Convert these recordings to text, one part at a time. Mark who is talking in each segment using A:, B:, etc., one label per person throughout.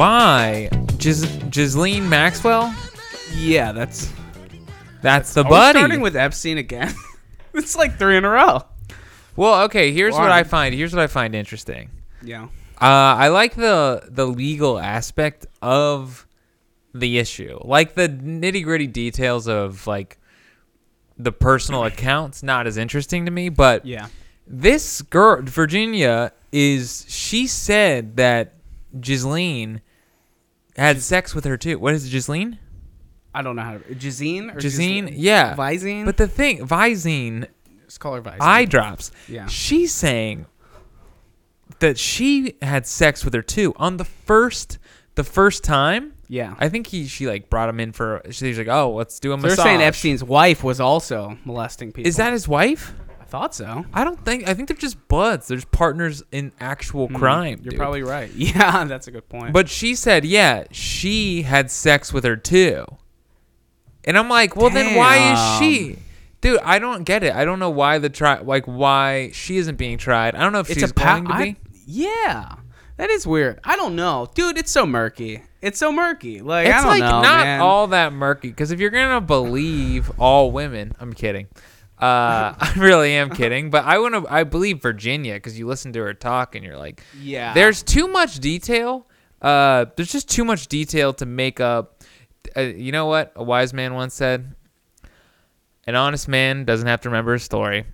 A: Why? Gis- Ghislaine Maxwell?
B: Yeah, that's.
A: That's the
B: Are we
A: buddy.
B: starting with Epstein again? it's like three in a row.
A: well, okay. Here's what
B: Why?
A: I find. Here's what I find interesting.
B: Yeah.
A: Uh, I like the the legal aspect of the issue, like the nitty gritty details of like the personal accounts. Not as interesting to me, but
B: Yeah.
A: this girl, Virginia, is she said that Ghislaine had sex with her too. What is it, Ghislaine?
B: I don't know how to. Jazine or
A: yeah.
B: Visine?
A: But the thing, Visine,
B: Just call her Visine.
A: eye drops.
B: Yeah.
A: She's saying that she had sex with her too on the first, the first time.
B: Yeah.
A: I think he she like brought him in for. She's like, oh, let's do a
B: So they're
A: massage.
B: saying Epstein's wife was also molesting people.
A: Is that his wife?
B: I thought so.
A: I don't think. I think they're just buds. They're just partners in actual crime.
B: Hmm. You're
A: dude.
B: probably right. Yeah, that's a good point.
A: But she said, yeah, she had sex with her too. And I'm like, well, then why is she? Dude, I don't get it. I don't know why the try, like, why she isn't being tried. I don't know if
B: it's
A: she's
B: a pa-
A: going to
B: I-
A: be.
B: yeah, that is weird. I don't know, dude. It's so murky. It's so murky. Like I
A: It's
B: don't
A: like
B: know,
A: not
B: man.
A: all that murky. Because if you're gonna believe all women, I'm kidding. Uh, I really am kidding. But I want to. I believe Virginia because you listen to her talk and you're like,
B: Yeah.
A: There's too much detail. Uh, there's just too much detail to make up. Uh, you know what a wise man once said? An honest man doesn't have to remember his story,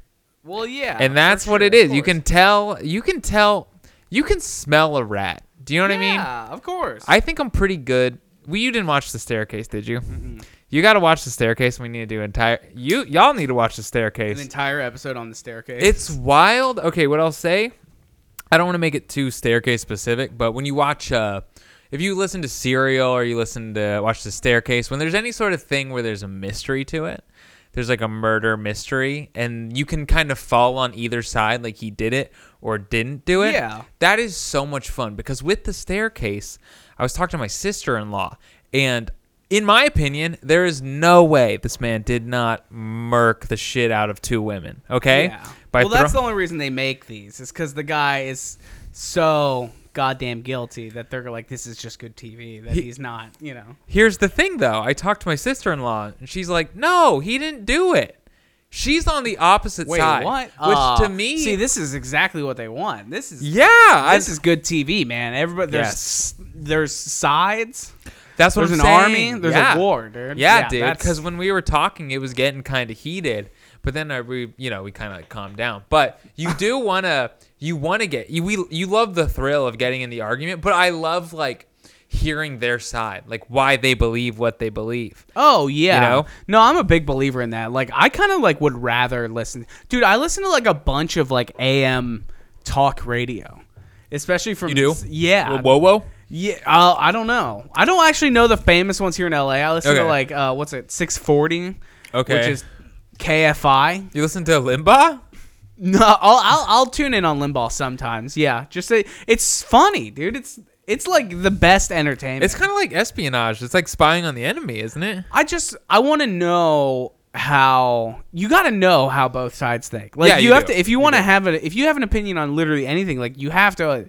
B: Well, yeah.
A: and that's
B: for
A: what
B: sure,
A: it. You can tell. You can tell. You can smell a rat. Do you know what I mean?
B: Yeah, of course.
A: I think I'm pretty good. Well, you didn't watch the staircase, did you? You got to watch the staircase. We need to do entire. You y'all need to watch the staircase.
B: an entire episode on the staircase.
A: It's wild. Okay, what I'll say, I don't want to make it too staircase specific, but when you watch, uh, if you listen to Serial or you listen to watch the staircase, when there's any sort of thing where there's a mystery to it, there's like a murder mystery, and you can kind of fall on either side, like he did it or didn't do it.
B: Yeah.
A: That is so much fun because with the staircase, I was talking to my sister in law, and in my opinion, there is no way this man did not murk the shit out of two women. Okay?
B: Yeah.
A: By
B: well, that's the only reason they make these is because the guy is so goddamn guilty that they're like, this is just good TV. That
A: He-
B: he's not, you know.
A: Here's the thing, though. I talked to my sister in law, and she's like, no, he didn't do it. She's on the opposite
B: Wait,
A: side.
B: what?
A: Which
B: Uh,
A: to me.
B: see, this is exactly what they want. This is
A: yeah. I,
B: This is good TV, man. Everybody, there's there's sides.
A: That's what
B: There's
A: I'm
B: an
A: saying.
B: army. There's
A: yeah.
B: a war, dude.
A: Yeah, dude. Because when we were talking, it was getting kind of heated. But then I, we, you know, we kind of like calmed down. But you do want to, you want to get, you we, you love the thrill of getting in the argument. But I love like hearing their side, like why they believe what they believe.
B: Oh yeah.
A: You know?
B: No, I'm a big believer in that. Like I kind of like would rather listen. Dude, I listen to like a bunch of like AM talk radio. Especially from
A: You do?
B: Yeah.
A: Whoa, whoa.
B: Yeah, uh, I don't know. I don't actually know the famous ones here in LA. I listen to
A: Okay.
B: like uh, what's it, 640,
A: Okay.
B: which is KFI.
A: you listen to Limbaugh?
B: No, I'll, I'll I'll tune in on Limbaugh sometimes. Yeah, just say it's funny, dude. It's it's like the best entertainment.
A: It's kind of like espionage. It's like spying on the enemy, isn't it?
B: I just I want to know how you got to know how both sides think. Like
A: Yeah,
B: you,
A: you
B: have
A: do.
B: to if you
A: You
B: want to
A: do.
B: have a if you have an opinion on literally anything, like you have to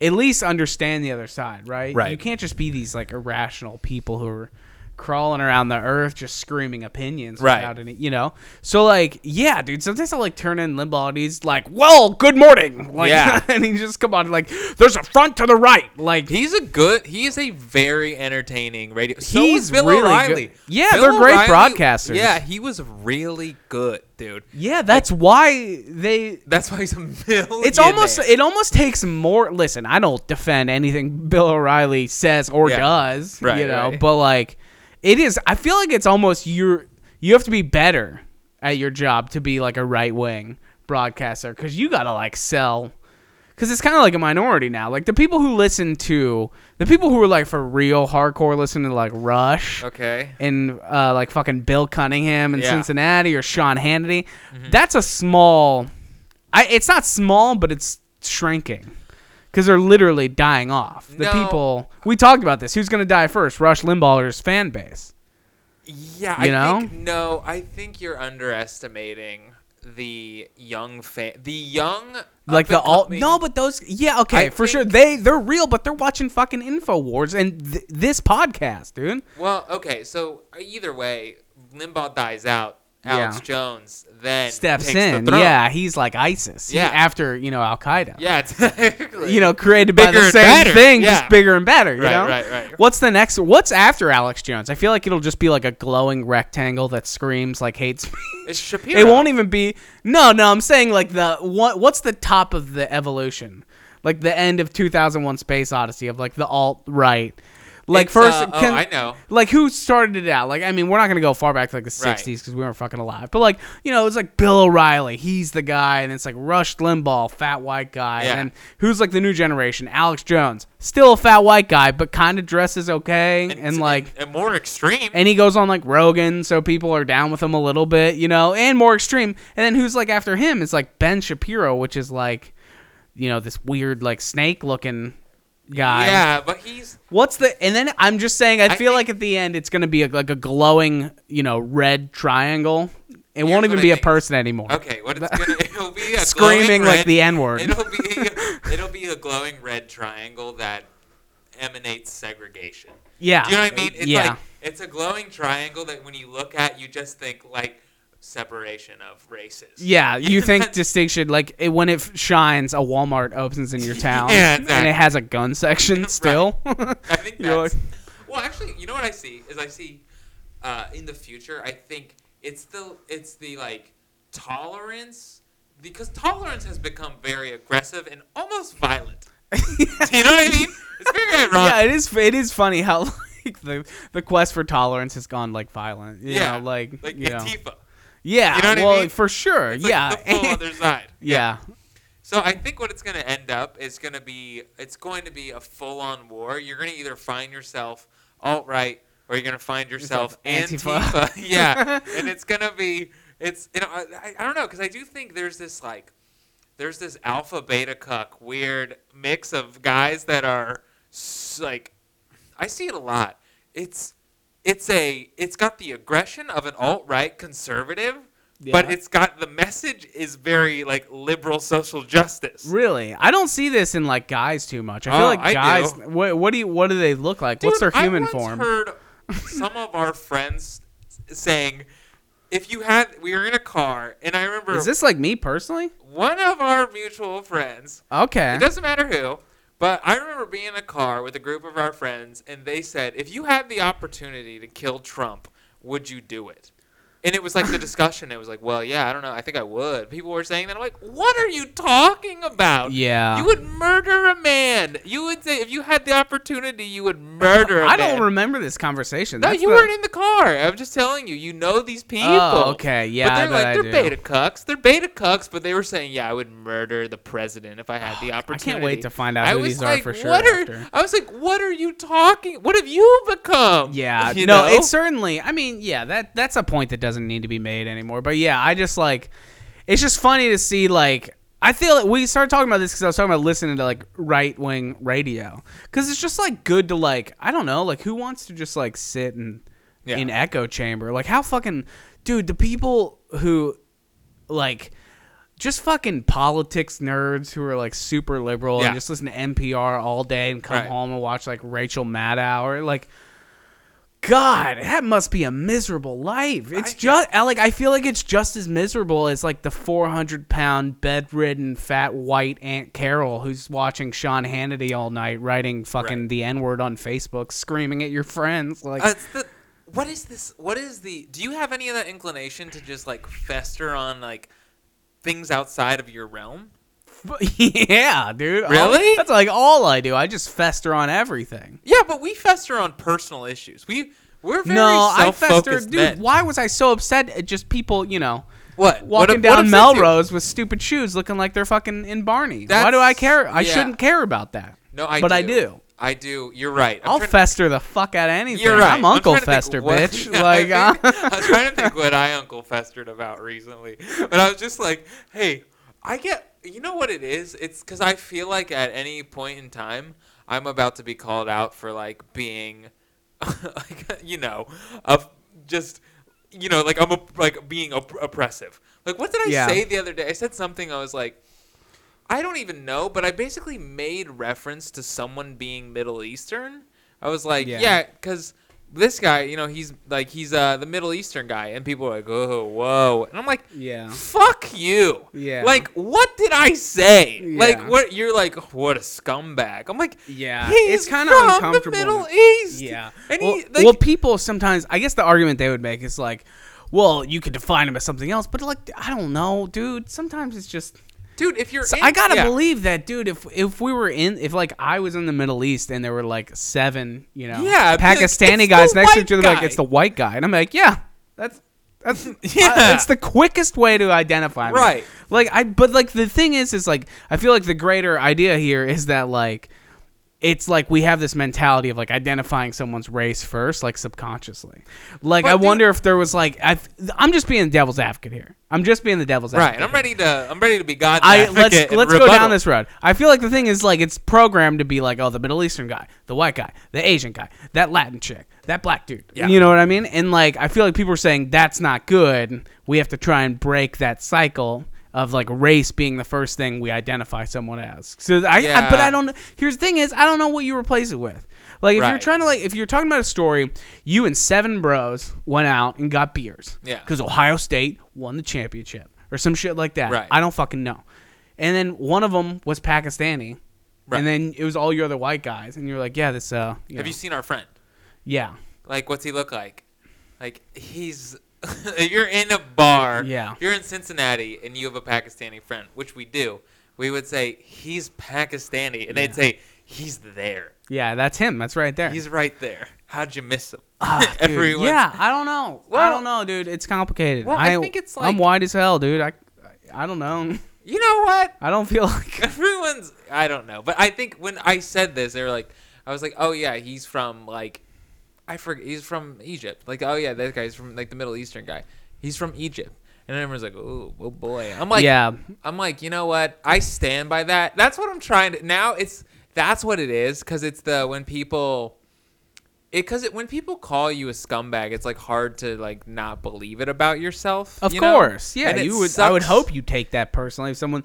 B: at least understand the other side, right?
A: Right.
B: You can't just be these like irrational people who are crawling around the earth just screaming opinions
A: Right.
B: without any, you know. So like, yeah, dude. Sometimes I like turn in Limbaugh and he's like, "Well, good morning," like,
A: Yeah.
B: and he just come on like, "There's a front to the right," like
A: He's a good. He is a very entertaining radio. So
B: He's
A: Bill
B: really
A: O'Reilly.
B: good. Yeah,
A: Bill
B: they're great
A: O'Reilly-
B: broadcasters.
A: Yeah, he was really good, dude.
B: yeah, that's why they
A: That's why he's a million.
B: It's almost it almost takes more. Listen, I don't defend anything Bill O'Reilly says or
A: Yeah.
B: does,
A: Right,
B: you know,
A: right.
B: but like it is. I feel like it's almost you're you have to be better at your job to be like a right wing broadcaster because you gotta like sell. Because it's kind of like a minority now. Like the people who listen to the people who are like for real hardcore listening to like Rush
A: okay.
B: and uh, like fucking Bill Cunningham in
A: Yeah. Mm-hmm.
B: Cincinnati or Sean Hannity. That's a small. I it's not small, but it's shrinking because they're literally dying off. The
A: No.
B: people we talked about this. Who's gonna die first? Rush Limbaugh or his fan base?
A: Yeah,
B: You
A: I
B: know?
A: think no. I think you're underestimating the young fan, the young
B: like the all no, but those yeah okay
A: I
B: for sure they they're real, but they're watching fucking Infowars and th- this podcast, dude.
A: Well, okay, so either way, Limbaugh dies out. Alex
B: Yeah.
A: Jones then
B: Steps in,
A: The
B: yeah, he's like ISIS,
A: Yeah.
B: yeah, after you know Al Qaeda,
A: yeah, exactly.
B: you know, created by
A: Bigger
B: the same thing,
A: yeah.
B: just bigger and better. You
A: Right,
B: know,
A: right, right.
B: What's the next? What's after Alex Jones? I feel like it'll just be like a glowing rectangle that screams like hate speech.
A: it's Shapiro.
B: It won't even be. No, no. I'm saying like the what? What's the top of the evolution? Like the end of 2001: Space Odyssey of like the alt right. Like
A: It's,
B: first,
A: uh, oh,
B: can-
A: I know.
B: Like who started it out? Like I mean, we're not gonna go far back to like the 60s because we weren't fucking alive. But like you know, it's like Bill O'Reilly. He's the guy, and it's like Rush Limbaugh, fat white guy.
A: Yeah.
B: And who's like the new generation? Alex Jones, still a fat white guy, but kind of dresses okay, and, like
A: and more extreme.
B: and he goes on like Rogan, so people are down with him a little bit, you know, and more extreme. And then who's like after him is like Ben Shapiro, which is like, you know, this weird like snake looking guy.
A: yeah, but he's
B: What's the? And then I'm just saying, I,
A: I
B: feel like at the end it's gonna be a, like a glowing, you know, red triangle. It
A: Here's
B: won't even be a person anymore.
A: okay. What it's gonna it'll be a
B: Screaming like
A: red-
B: the N word.
A: It'll be it'll be a glowing red triangle that emanates segregation.
B: Yeah.
A: Do you know what I mean? It's
B: yeah.
A: like it's a glowing triangle that when you look at, you just think like separation of races.
B: Yeah, you think distinction like it, when it shines, a Walmart opens in your town,
A: Yeah,
B: and it has a gun section still.
A: I think that's
B: like-
A: well. Actually, you know what I see is I see uh, in the future. I think it's the it's the like tolerance because tolerance has become very aggressive and almost violent. Do you know what I mean? It's very ironic.
B: yeah, it is. It is funny how like the the quest for tolerance has gone like violent. You
A: Yeah,
B: know, like,
A: like
B: you know. Yeah,
A: You know what I
B: well,
A: mean?
B: for sure.
A: It's like
B: yeah,
A: the full other side.
B: yeah,
A: So I think what it's going to end up is going to be it's going to be a full-on war. You're going to either find yourself alt right or you're going to find yourself
B: Antifa.
A: Antifa. yeah, and it's going to be it's you know I, I- I don't know because I do think there's this like there's this alpha beta cuck weird mix of guys that are like I see it a lot. It's it's a it's got the aggression of an alt right conservative. But it's got the message is very like liberal social justice.
B: Really, I don't see this in like guys too much. I feel
A: Oh,
B: like guys. What, what do you? What do they look like? What's their
A: Dude,
B: human
A: I once
B: form?
A: heard some of our friends saying, if you had, we were in a car, and I remember
B: Is this like me personally?
A: one of our mutual friends.
B: Okay.
A: It doesn't matter who, but I remember being in a car with a group of our friends, and they said, if you had the opportunity to kill Trump, would you do it? And it was like the discussion. It was like, well, yeah, I don't know. I think I would. People were saying that. I'm like, what are you talking about?
B: Yeah.
A: You would murder a man. You would say if you had the opportunity, you would murder a
B: I
A: man.
B: don't remember this conversation.
A: No,
B: That's
A: you
B: the-
A: weren't in the car. I'm just telling you. You know these oh, people.
B: Oh, okay. Yeah,
A: but
B: I
A: they're
B: bet
A: like
B: I
A: they're
B: do.
A: beta cucks. They're beta cucks, but they were saying, yeah, I would murder the president if I had oh, the opportunity.
B: I
A: opportunity.
B: can't wait to find out
A: I
B: who
A: was
B: these
A: like,
B: are for sure.
A: what are?
B: after.
A: I was like, what are you talking? What have you become?
B: Yeah,
A: You
B: no,
A: know?
B: it's certainly. I mean, yeah, that that's a point that doesn't need to be made anymore. But yeah, I just like, it's just funny to see like. I feel like we started talking about this because I was talking about listening to like right wing radio because it's just like good to like I don't know like who wants to just like sit and
A: Yeah.
B: in echo chamber like how fucking dude the people who like just fucking politics nerds who are like super liberal
A: Yeah.
B: and just listen to NPR all day and come
A: Right.
B: home and watch like Rachel Maddow or like God, that must be a miserable life. It's
A: I-
B: just like I feel like it's just as miserable as like the 400 pound bedridden fat white Aunt Carol who's watching Sean Hannity all night, writing fucking
A: Right.
B: the N word on Facebook, screaming at your friends. Like,
A: Uh, the, what is this? What is the? Do you have any of that inclination to just like fester on like things outside of your realm?
B: yeah, dude. All-
A: Really?
B: that's like all I do. I just fester on everything.
A: Yeah, but we fester on personal issues. We we're very
B: no, I fester,
A: self-focused
B: dude.
A: men.
B: Why was I so upset at just people, you know,
A: What
B: walking
A: What- what
B: down
A: you?
B: Melrose with stupid shoes, looking like they're fucking in Barney? Why do I care? I
A: yeah.
B: shouldn't care about that.
A: No, I
B: but
A: do.
B: I do.
A: I do. You're right. I'm
B: I'll
A: trying to-
B: fester the fuck out of anything.
A: You're right.
B: I'm Uncle
A: think
B: Fester,
A: what-
B: bitch.
A: Yeah,
B: like,
A: I,
B: uh,
A: think- I was trying to think what I Uncle Festered about recently, but I was just like, hey, I get. You know what it is? It's because I feel like at any point in time, I'm about to be called out for like being, like you know, of just you know, like I'm op- like being op- oppressive. Like what did I
B: Yeah.
A: say the other day? I said something. I was like, I don't even know, but I basically made reference to someone being Middle Eastern. I was like,
B: Yeah.
A: yeah, because this guy, you know, he's like he's uh the Middle Eastern guy, and people are like, oh, whoa, and I'm like,
B: Yeah.
A: fuck you.
B: Yeah.
A: Like, what did I say? Like, what? You're like, what a scumbag. I'm like,
B: Yeah,
A: he's
B: it's kinda
A: from
B: uncomfortable.
A: the Middle East.
B: Yeah.
A: and
B: well,
A: he, like,
B: well, people sometimes, I guess the argument they would make is like, well, you could define him as something else, but like, I don't know, dude. Sometimes it's just.
A: Dude, if you're,
B: So
A: in,
B: I gotta
A: yeah.
B: believe that, dude. If if we were in, if like I was in the Middle East and there were like seven, you know,
A: Yeah,
B: Pakistani guys next to each other, like it's the white guy, and I'm like, yeah, that's that's uh,
A: Yeah.
B: yeah, it's the quickest way to identify me.
A: Right.
B: Like I, but like the thing is, is like I feel like the greater idea here is that like it's like we have this mentality of like identifying someone's race first, like subconsciously. Like
A: But
B: I
A: dude-
B: wonder if there was like I, I'm just being the devil's advocate here. I'm just being the devil's
A: Right,
B: advocate.
A: and I'm ready to, I'm ready to be God's
B: I
A: advocate
B: let's let's go down this road. I feel like the thing is like it's programmed to be like, oh, the Middle Eastern guy, the white guy, the Asian guy, that Latin chick, that black dude.
A: Yeah.
B: You know what I mean? And like I feel like people are saying that's not good. We have to try and break that cycle of like race being the first thing we identify someone as. So I, I but I don't here's the thing is I don't know what you replace it with. Like if you're trying to like if you're talking about a story, you and seven bros went out and got beers.
A: Yeah.
B: Because Ohio State won the championship or some shit like that.
A: Right.
B: I don't fucking know. And then one of them was Pakistani.
A: Right.
B: And then it was all your other white guys, and you're like, yeah, this. Uh, you
A: Have
B: know,
A: you seen our friend?
B: yeah,
A: Like, what's he look like? Like, he's. If you're in a bar,
B: Yeah.
A: if you're in Cincinnati and you have a Pakistani friend, which we do, we would say he's Pakistani, and they'd say he's there.
B: yeah, that's him. That's right there.
A: He's right there. How'd you miss him?
B: Ah, dude, yeah, I don't know. I don't know, dude. It's complicated.
A: Well, I think it's like I'm
B: white as hell, dude. I, I don't know.
A: You know what?
B: I don't feel like.
A: Everyone's. I don't know, but I think when I said this, they were like, I was like, oh yeah, he's from like, I forget, he's from Egypt. Like, oh yeah, that guy's from like the Middle Eastern guy. He's from Egypt, and everyone's like, oh, oh boy. I'm like,
B: yeah,
A: I'm like, you know what? I stand by that. That's what I'm trying to. Now it's that's what it is because it's the when people. It because it, when people call you a scumbag, it's like hard to like not believe it about yourself.
B: of
A: you know?
B: course. Yeah,
A: And
B: you would. I would hope you take that personally. If someone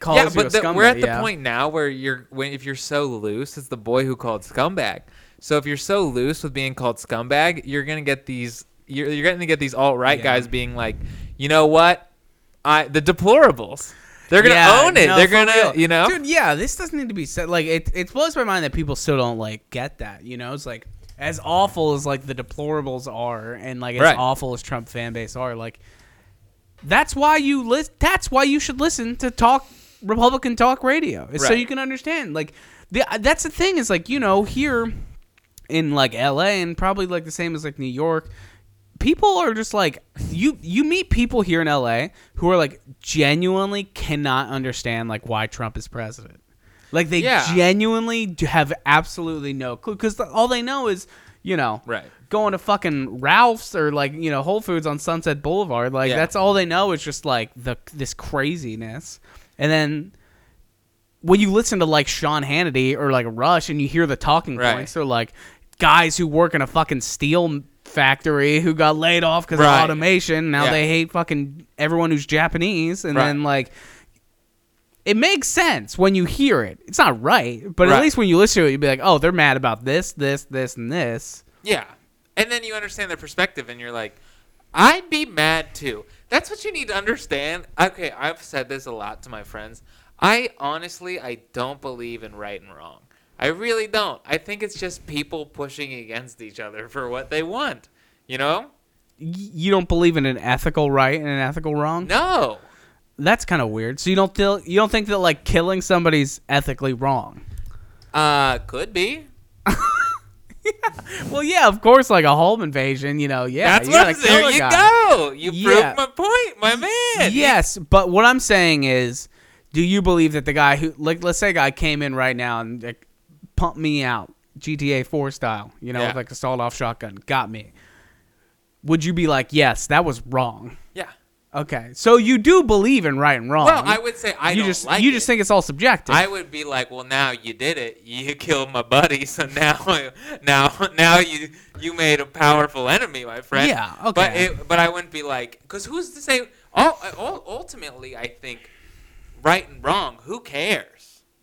B: calls
A: yeah,
B: you a
A: the,
B: scumbag,
A: we're at the
B: yeah.
A: point now where you're when if you're so loose, it's the boy who called scumbag. So if you're so loose with being called scumbag, you're gonna get these. You're, you're gonna get these alt right
B: Yeah.
A: guys being like, you know what, I the deplorables. They're gonna
B: Yeah,
A: own it.
B: no,
A: They're gonna,
B: real.
A: you know.
B: dude. Yeah, this doesn't need to be said. Like it, it blows my mind that people still don't like get that. You know, it's like as awful as like the deplorables are, and like as
A: Right.
B: awful as Trump fan base are. Like that's why you list. That's why you should listen to talk Republican talk radio, is so you can understand. Like the that's the thing is like you know here in like L.A. and probably like the same as like New York. People are just like you. You meet people here in LA who are like genuinely cannot understand like why Trump is president. Like they
A: Yeah.
B: genuinely have absolutely no clue because all they know is you know
A: Right.
B: going to fucking Ralph's or like you know Whole Foods on Sunset Boulevard. Like
A: Yeah.
B: that's all they know is just like the this craziness, and then when you listen to like Sean Hannity or like Rush and you hear the talking
A: Right.
B: points, they're like guys who work in a fucking steel factory who got laid off because
A: Right.
B: of automation. Now
A: Yeah.
B: they hate fucking everyone who's Japanese, and
A: Right.
B: then like. It makes sense when you hear it. It's not right, but at least when you listen to it, you'd be like, "Oh, they're mad about this, this, this, and this."
A: Yeah. And then you understand their perspective and you're like, I'd be mad too. That's what you need to understand. Okay, I've said this a lot to my friends. I honestly I don't believe in right and wrong. I really don't. I think it's just people pushing against each other for what they want. You know?
B: You don't believe in an ethical right and an ethical wrong?
A: No.
B: That's kind of weird. So you don't feel you don't think that like killing somebody's ethically wrong?
A: Uh could be.
B: Well, yeah, of course, like a home invasion. You know, yeah,
A: That's what I'm
B: kill
A: there you go. You
B: Yeah.
A: proved my point, my man.
B: Yes, but what I'm saying is, do you believe that the guy who, like, let's say a guy came in right now and pumped me out, GTA 4 style, you know,
A: Yeah.
B: with like a sawed off shotgun, got me? Would you be like, yes, that was wrong?
A: Yeah.
B: Okay, so you do believe in right and wrong.
A: Well, I would say I
B: you
A: don't
B: just
A: like
B: you
A: it.
B: just think it's all subjective.
A: I would be like, well, now you did it. You killed my buddy, so now, now, now you you made a powerful enemy, my friend.
B: Yeah,
A: But
B: okay.
A: it, but I wouldn't be like, because who's to say? All, all, ultimately, I think right and wrong. Who cares?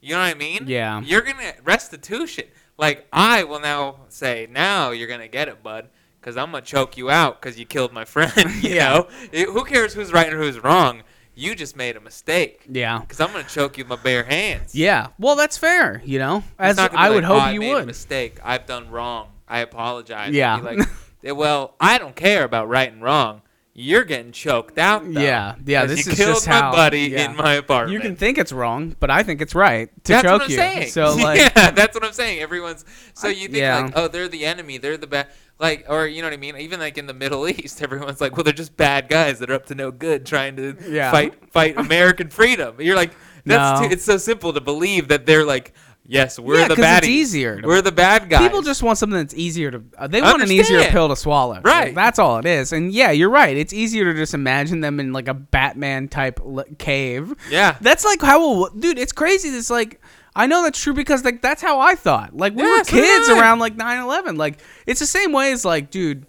A: You know what I mean?
B: Yeah.
A: You're gonna restitution. Like I will now say, now you're gonna get it, bud. Cause I'm gonna choke you out because you killed my friend. You
B: Yeah.
A: know, It- who cares who's right and who's wrong? You just made a mistake.
B: yeah.
A: Cause I'm gonna choke you with my bare hands.
B: Yeah. Well, that's fair. You know, as I would
A: like,
B: hope
A: "Oh, I
B: you
A: made A
B: would.
A: mistake. I've done wrong. I apologize.
B: Yeah.
A: Like, "Eh, well, I don't care about right and wrong. You're getting choked out. Though,
B: Yeah, yeah, this
A: you
B: is
A: killed
B: just
A: my
B: how-
A: buddy
B: yeah.
A: in my apartment.
B: You can think it's wrong, but I think it's right to
A: that's
B: choke
A: what I'm
B: you.
A: saying.
B: So like,
A: yeah, that's what I'm saying. Everyone's so you think
B: yeah.
A: like, oh, they're the enemy. They're the bad. Like, or you know what I mean? Even like in the Middle East, everyone's like, well, they're just bad guys that are up to no good, trying to
B: Yeah.
A: fight fight American freedom. You're like, that's
B: No.
A: too, it's so simple to believe that they're like, yes, we're
B: Yeah,
A: the baddies.
B: it's easier to-
A: we're the bad guys.
B: people just want something that's easier to. Uh, they want an easier pill to swallow.
A: Right.
B: Like, that's all it is. And yeah, you're right. It's easier to just imagine them in like a Batman type l- cave.
A: Yeah.
B: That's like how, dude. It's crazy. It's like. I know that's true because like that's how I thought. Like we
A: Yeah,
B: were kids
A: I.
B: around like 9/11. Like it's the same way as like dude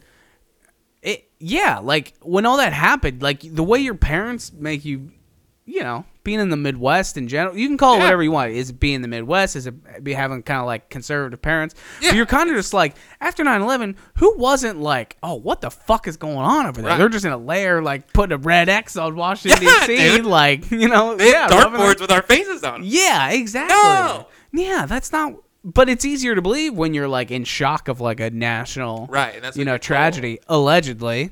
B: it yeah, like when all that happened, like the way your parents make you, you know, being in the Midwest in general, you can call it whatever you want. Is it being in the Midwest? Is it be having kind of like conservative parents?
A: Yeah.
B: But you're kind of just like after 9/11, who wasn't like, oh, what the fuck is going on over there?
A: Right.
B: They're just in a layer, like putting a red X on Washington
A: Yeah,
B: D.C.
A: dude.
B: Like you know,
A: They
B: yeah,
A: dartboards with our faces on. 'em.
B: yeah, exactly.
A: No.
B: Yeah, that's not. But it's easier to believe when you're like in shock of like a national,
A: Right, that's
B: you know,
A: you're told.
B: tragedy allegedly.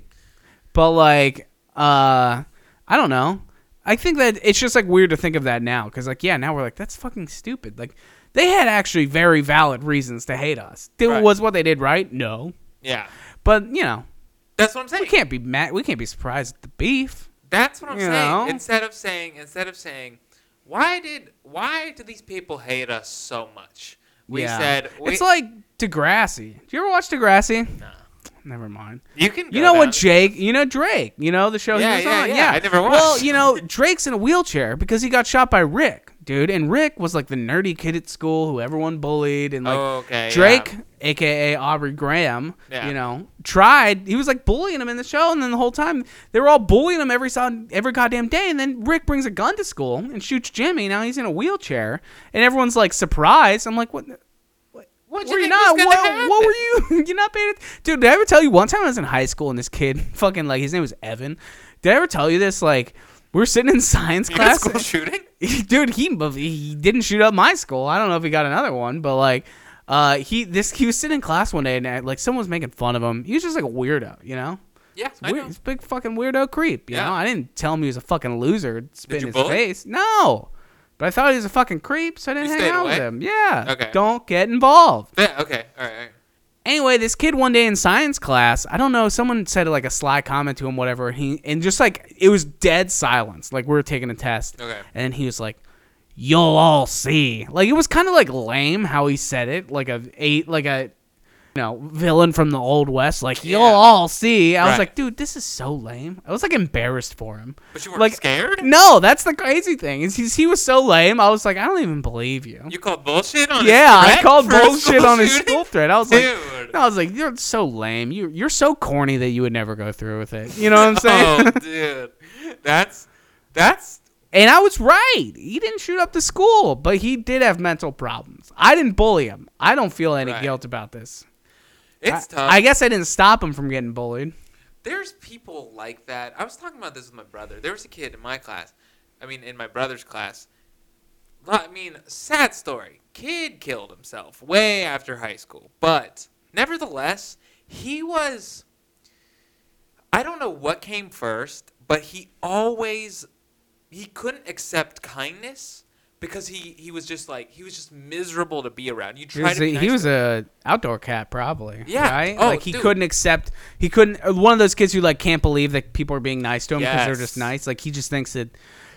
B: But like, uh, I don't know. I think that it's just like weird to think of that now because like, yeah, now we're like that's fucking stupid. Like, they had actually very valid reasons to hate us. Did,
A: Right.
B: Was what they did right? No,
A: Yeah,
B: but you know,
A: that's what I'm saying.
B: we can't be mad. We can't be surprised at the beef.
A: That's what I'm
B: You
A: saying.
B: know?
A: Instead of saying, instead of saying, why did, why do these people hate us so much? We
B: Yeah.
A: said, we,
B: it's like Degrassi. Do you ever watch Degrassi?
A: No.
B: Never mind.
A: you can.
B: You know what Jake? You know Drake? You know the show
A: Yeah,
B: he was
A: yeah,
B: on?
A: yeah. I never
B: Well, you know Drake's in a wheelchair because he got shot by Rick, dude. And Rick was like the nerdy kid at school who everyone bullied, and like
A: Oh, okay,
B: Drake,
A: yeah.
B: aka Aubrey Graham,
A: Yeah.
B: you know, tried. He was like bullying him in the show, and then the whole time they were all bullying him every son, every goddamn day. And then Rick brings a gun to school and shoots Jimmy. Now he's in a wheelchair, and everyone's like surprised. I'm like, what?
A: What
B: Were
A: you
B: you not? What, what were you? You're not paying. it- Dude, did I ever tell you one time I was in high school and this kid, fucking like his name was Evan. Did I ever tell you this? Like we were sitting in science class.
A: school shooting?
B: Dude, he he didn't shoot up my school. I don't know if he got another one, but like, uh, he this he was sitting in class one day and uh, like someone was making fun of him. He was just like a weirdo, you know.
A: Yeah, I
B: Weird,
A: know.
B: he's a big fucking weirdo creep. You
A: Yeah.
B: know, I didn't tell him he was a fucking loser. Spit
A: you
B: in his
A: bully?
B: face. No, but I thought he was a fucking creep, so I didn't
A: You
B: hang
A: stayed
B: out with
A: away?
B: him. Yeah.
A: Okay.
B: Don't get involved.
A: Yeah, okay, all right. All right.
B: Anyway, this kid one day in science class, I don't know, someone said like a sly comment to him, whatever. And he and just like it was dead silence, like we were taking a test.
A: Okay.
B: And he was like, "You'll all see." Like it was kind of like lame how he said it, like a eight, like a know villain from the old west. Like you'll
A: Yeah.
B: all see. I was like, dude, this is so lame. I was like embarrassed for him.
A: But you weren't
B: like
A: scared?
B: No, that's the crazy thing. Is he's, he was so lame. I was like, I don't even believe you.
A: You called bullshit on
B: Yeah,
A: his
B: I called bullshit on his school thread. I was like,
A: Dude.
B: I was like, you're so lame. You you're so corny that you would never go through with it. You know what I'm oh, saying?
A: Oh, dude. That's, that's,
B: and I was right. He didn't shoot up the school, but he did have mental problems. I didn't bully him. I don't feel any
A: Right.
B: guilt about this.
A: It's
B: I,
A: tough.
B: I guess I didn't stop him from getting bullied.
A: there's people like that. I was talking about this with my brother. There was a kid in my class. I mean, in my brother's class. I mean, sad story. Kid killed himself way after high school, but nevertheless, he was. I don't know what came first, but he always he couldn't accept kindness because he he was just like he was just miserable to be around. You
B: He
A: try
B: was,
A: to
B: a,
A: be
B: he was a outdoor cat, probably.
A: Yeah.
B: Right?
A: Oh,
B: like he
A: dude.
B: couldn't accept. He couldn't. uh, One of those kids who like can't believe that people are being nice to him because they're just nice. Like he just thinks that.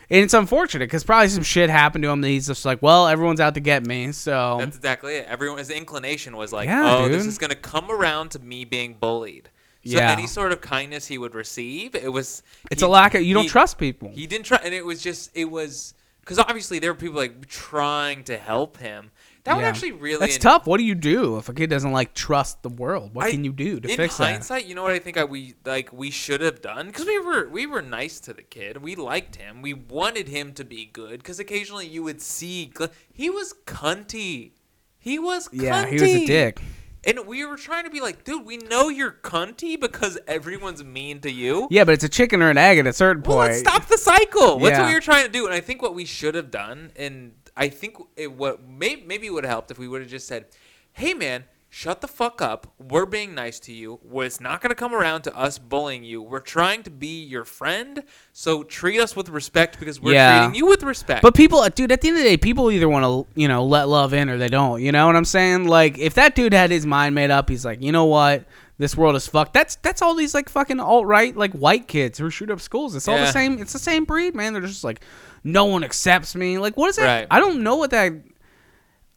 B: And it's unfortunate because probably some shit happened to him that he's just like, well, everyone's out to get me. So
A: That's exactly it. Everyone, his inclination was like,
B: Yeah,
A: "Oh, this is gonna come around to me being bullied." So
B: Yeah.
A: any sort of kindness he would receive, it was
B: It's
A: he-
B: a lack of you don't trust people.
A: He didn't try, and it was just it was because obviously there were people like trying to help him. That would
B: Yeah.
A: actually really
B: That's tough. What do you do if a kid doesn't like trust the world? What
A: I-
B: can you do to
A: in
B: fix that?
A: hindsight, you know what I think I, we like we should have done because we were we were nice to the kid. We liked him. We wanted him to be good because occasionally you would see gl- he was cunty. He was cunty.
B: Yeah, he was a dick.
A: And we were trying to be like, dude, we know you're cunty because everyone's mean to you.
B: Yeah, but it's a chicken or an egg at a certain point.
A: Well,
B: point.
A: let's stop the cycle. That's
B: Yeah.
A: what we were trying to do, and I think what we should have done, and I think it what may, maybe would have helped if we would have just said, "Hey, man." Shut the fuck up. We're being nice to you. It's not going to come around to us bullying you. We're trying to be your friend, so treat us with respect because we're
B: Yeah.
A: treating you with respect.
B: But people, dude, at the end of the day, people either want to, you know, let love in or they don't. You know what I'm saying? Like, if that dude had his mind made up, he's like, you know what? This world is fucked. That's that's all these like fucking alt right like white kids who shoot up schools. It's all the same. It's the same breed, man. They're just like, no one accepts me. Like, what is that?
A: Right.
B: I don't know what that.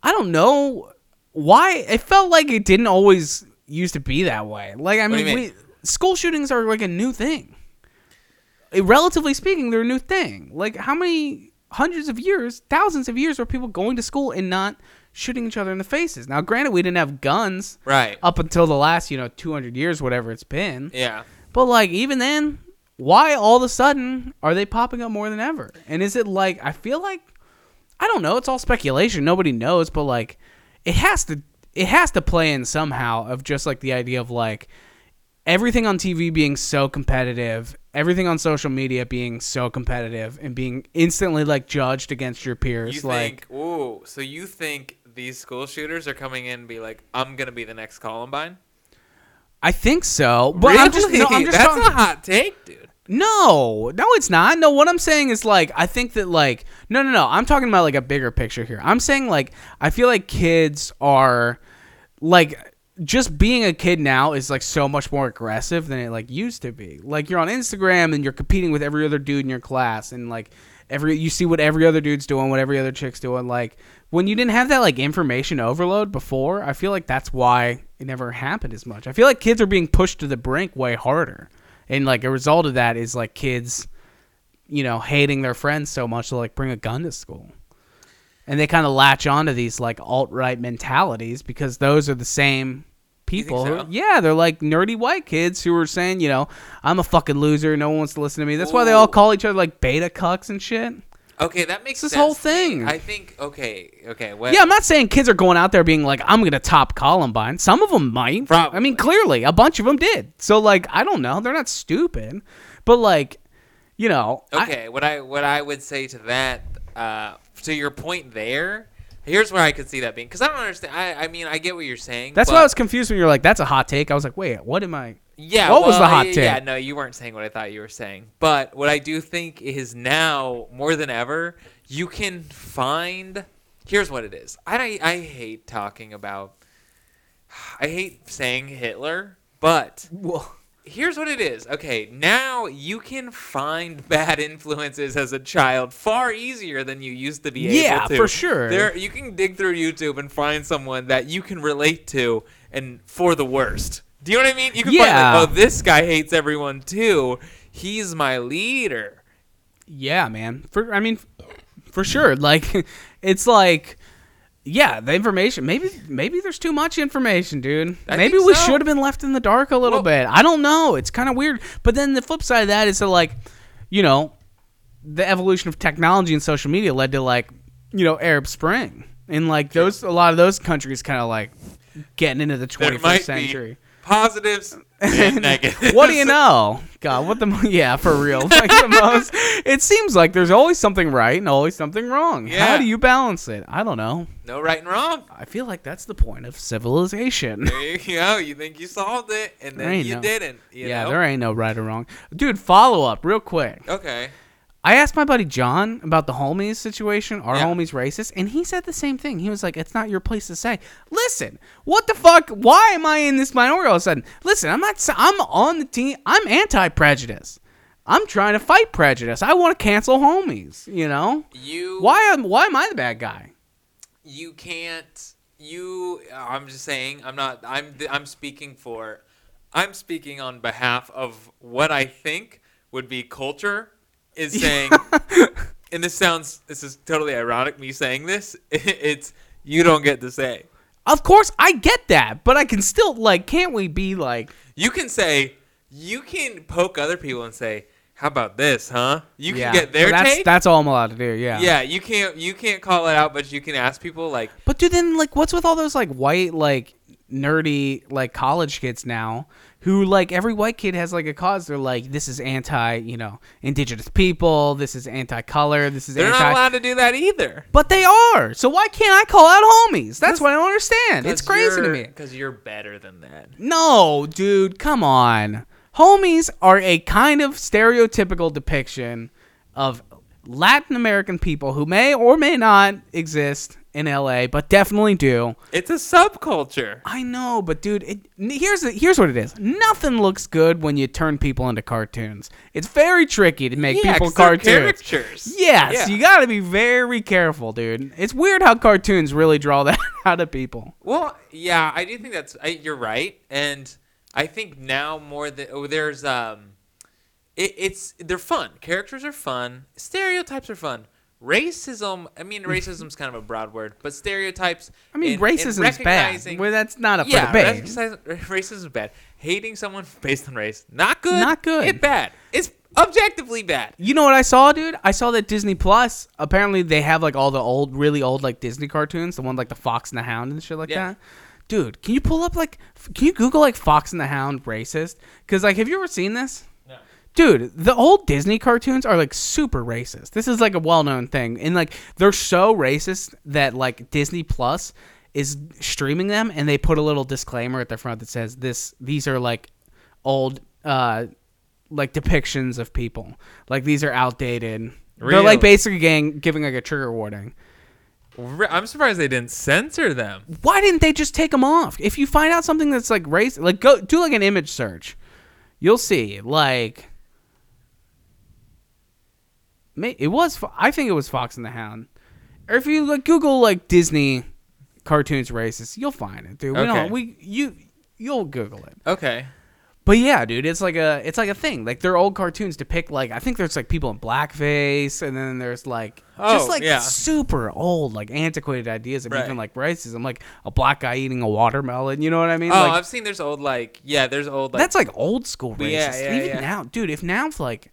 B: I don't know why it felt like it didn't always used to be that way. Like, I
A: do
B: mean, we, school shootings are like a new thing eh, relatively speaking, they're a new thing. Like how many hundreds of years, thousands of years were people going to school and not shooting each other in the faces? Now, granted, we didn't have guns
A: right.
B: up until the last, you know, 200 years, whatever it's been.
A: Yeah.
B: But like even then, why all of a sudden are they popping up more than ever? And is it like I feel like I don't know, it's all speculation. Nobody knows, but like it has to it has to play in somehow of just like the idea of like everything on TV being so competitive, everything on social media being so competitive and being instantly like judged against your peers
A: You
B: like
A: think, ooh, so you think these school shooters are coming in and be like, I'm going to be the next Columbine?
B: I think so, but I'm just no, I'm just
A: That's
B: talking,
A: a hot take, dude.
B: No, no, it's not. No, what I'm saying is like I think that like no, no, no. I'm talking about like a bigger picture here. I'm saying like I feel like kids are like just being a kid now is like so much more aggressive than it like used to be. Like you're on Instagram and you're competing with every other dude in your class and like every you see what every other dude's doing, what every other chick's doing. Like when you didn't have that like information overload before, I feel like that's why it never happened as much. I feel like kids are being pushed to the brink way harder. And like a result of that is like kids, you know, hating their friends so much to like bring a gun to school. And they kind of latch onto these like alt right mentalities because those are the same people.
A: so?
B: who- yeah, they're like nerdy white kids who are saying, you know, I'm a fucking loser. No one wants to listen to me. That's why they all call each other like beta cucks and shit.
A: Okay, that makes
B: It's this
A: sense
B: whole thing.
A: I think, okay, okay. Well,
B: Yeah, I'm not saying kids are going out there being like, I'm gonna top Columbine. Some of them might.
A: Probably.
B: I mean, clearly, a bunch of them did. So like, I don't know. They're not stupid, but like, you know, I-
A: Okay, what I what I would say to that, uh, to your point there, here's where I could see that being because I don't understand. I I mean I get what you're saying.
B: that's why I was confused when you're like, "That's a hot take." I was like, "Wait, what am I?"
A: Yeah.
B: What was the hot take?
A: Yeah, no, you weren't saying what I thought you were saying. But what I do think is now more than ever, you can find. Here's what it is. I I hate talking about. I hate saying Hitler, but
B: Well,
A: here's what it is. Okay, now you can find bad influences as a child far easier than you used to be
B: Yeah,
A: to.
B: for sure.
A: There, you can dig through YouTube and find someone that you can relate to, and for the worst. Do you know what I mean? You can oh,
B: Yeah.
A: find like, oh, this guy hates everyone too. He's my leader.
B: yeah, man. For I mean, for sure. Like, it's like. Yeah, the information. Maybe maybe there's too much information, dude.
A: I
B: maybe we
A: so.
B: should have been left in the dark a little
A: Well-
B: bit. I don't know. It's kind of weird. But then the flip side of that is that like, you know, the evolution of technology and social media led to like, you know, Arab Spring. And like those a lot of those countries kind of like getting into the 21st
A: might
B: century.
A: Positives and negatives.
B: What do you know? God, what the mo- yeah, for real. Like the most it seems like there's always something right and always something wrong. How do you balance it? I don't know.
A: No right and wrong.
B: I feel like that's the point of civilization.
A: There you go. You think you solved it, and then you
B: no-
A: didn't. You
B: yeah,
A: know?
B: there ain't no right or wrong. Dude, follow up real quick.
A: Okay.
B: I asked my buddy John about the homies situation. Our
A: Yeah.
B: homies racist, and he said the same thing. He was like, "It's not your place to say." Listen, what the fuck? Why am I in this minority all of a sudden? Listen, I'm not. I'm on the team. I'm anti-prejudice. I'm trying to fight prejudice. I want to cancel homies. You know
A: You
B: why? Am Why am I the bad guy?
A: you can't you i'm just saying i'm not i'm i'm speaking for I'm speaking on behalf of what I think would be culture. Is saying, and this sounds this is totally ironic me saying this. It's you don't get to say.
B: Of course, I get that, but I can still like. Can't we be like?
A: You can say you can poke other people and say, "How about this, huh?" You can
B: yeah,
A: get their
B: Well, that's,
A: take.
B: That's all I'm allowed to do. Yeah.
A: yeah, you can't you can't call it out, but you can ask people like,
B: But dude, then like, what's with all those like white like nerdy like college kids now? Who like every white kid has like a cause. They're like, this is anti, you know, indigenous people. This is anti-color. This is
A: they're
B: anti.
A: not allowed to do that either.
B: but they are. So why can't I call out homies? That's what I don't understand. It's crazy to me.
A: because you're better than that.
B: No, dude, come on. Homies are a kind of stereotypical depiction of Latin American people who may or may not exist in LA, but definitely do.
A: It's a subculture.
B: I know, but dude, it, here's here's what it is. Nothing looks good when you turn people into cartoons. It's very tricky to make
A: Yeah,
B: people cartoons. Yes,
A: Yeah.
B: you got to be very careful, dude. It's weird how cartoons really draw that out of people.
A: Well, yeah, I do think that's I, you're right, and I think now more than oh, there's um, it, it's they're fun. Characters are fun. Stereotypes are fun. Racism, I mean, racism's kind of a broad word, but stereotypes.
B: I mean,
A: and- and
B: racism's bad. Well, that's not up
A: yeah,
B: for debate.
A: racism is bad. Hating someone based on race, not good.
B: Not good.
A: It's bad. It's objectively bad.
B: You know what I saw, dude? I saw that Disney Plus apparently they have like all the old, really old like Disney cartoons, the one like the Fox and the Hound and shit like
A: Yeah.
B: that. Dude, can you pull up like, can you Google like Fox and the Hound racist? Because like, have you ever seen this? Dude, the old Disney cartoons are like super racist. This is like a well-known thing, and like they're so racist that like Disney Plus is streaming them, and they put a little disclaimer at the front that says this: these are like old, uh, like depictions of people. Like these are outdated. They're like basically gang- giving like a trigger warning.
A: I'm surprised they didn't censor them.
B: Why didn't they just take them off? If you find out something that's like race, like go do like an image search, you'll see like. It was I think it was Fox and the Hound, or if you like Google like Disney cartoons racist, you'll find it, dude. We
A: Okay.
B: don't we you you'll Google it.
A: Okay.
B: But yeah, dude, it's like a it's like a thing. Like their old cartoons depict like I think there's like people in blackface, and then there's like just
A: Oh,
B: like
A: yeah.
B: super old, like antiquated ideas of
A: Right.
B: even like racism, like a black guy eating a watermelon. You know what I mean?
A: Oh,
B: like
A: I've seen there's old like yeah, there's old like
B: that's like old school racist.
A: Yeah, yeah,
B: even
A: yeah.
B: now, dude. If now like,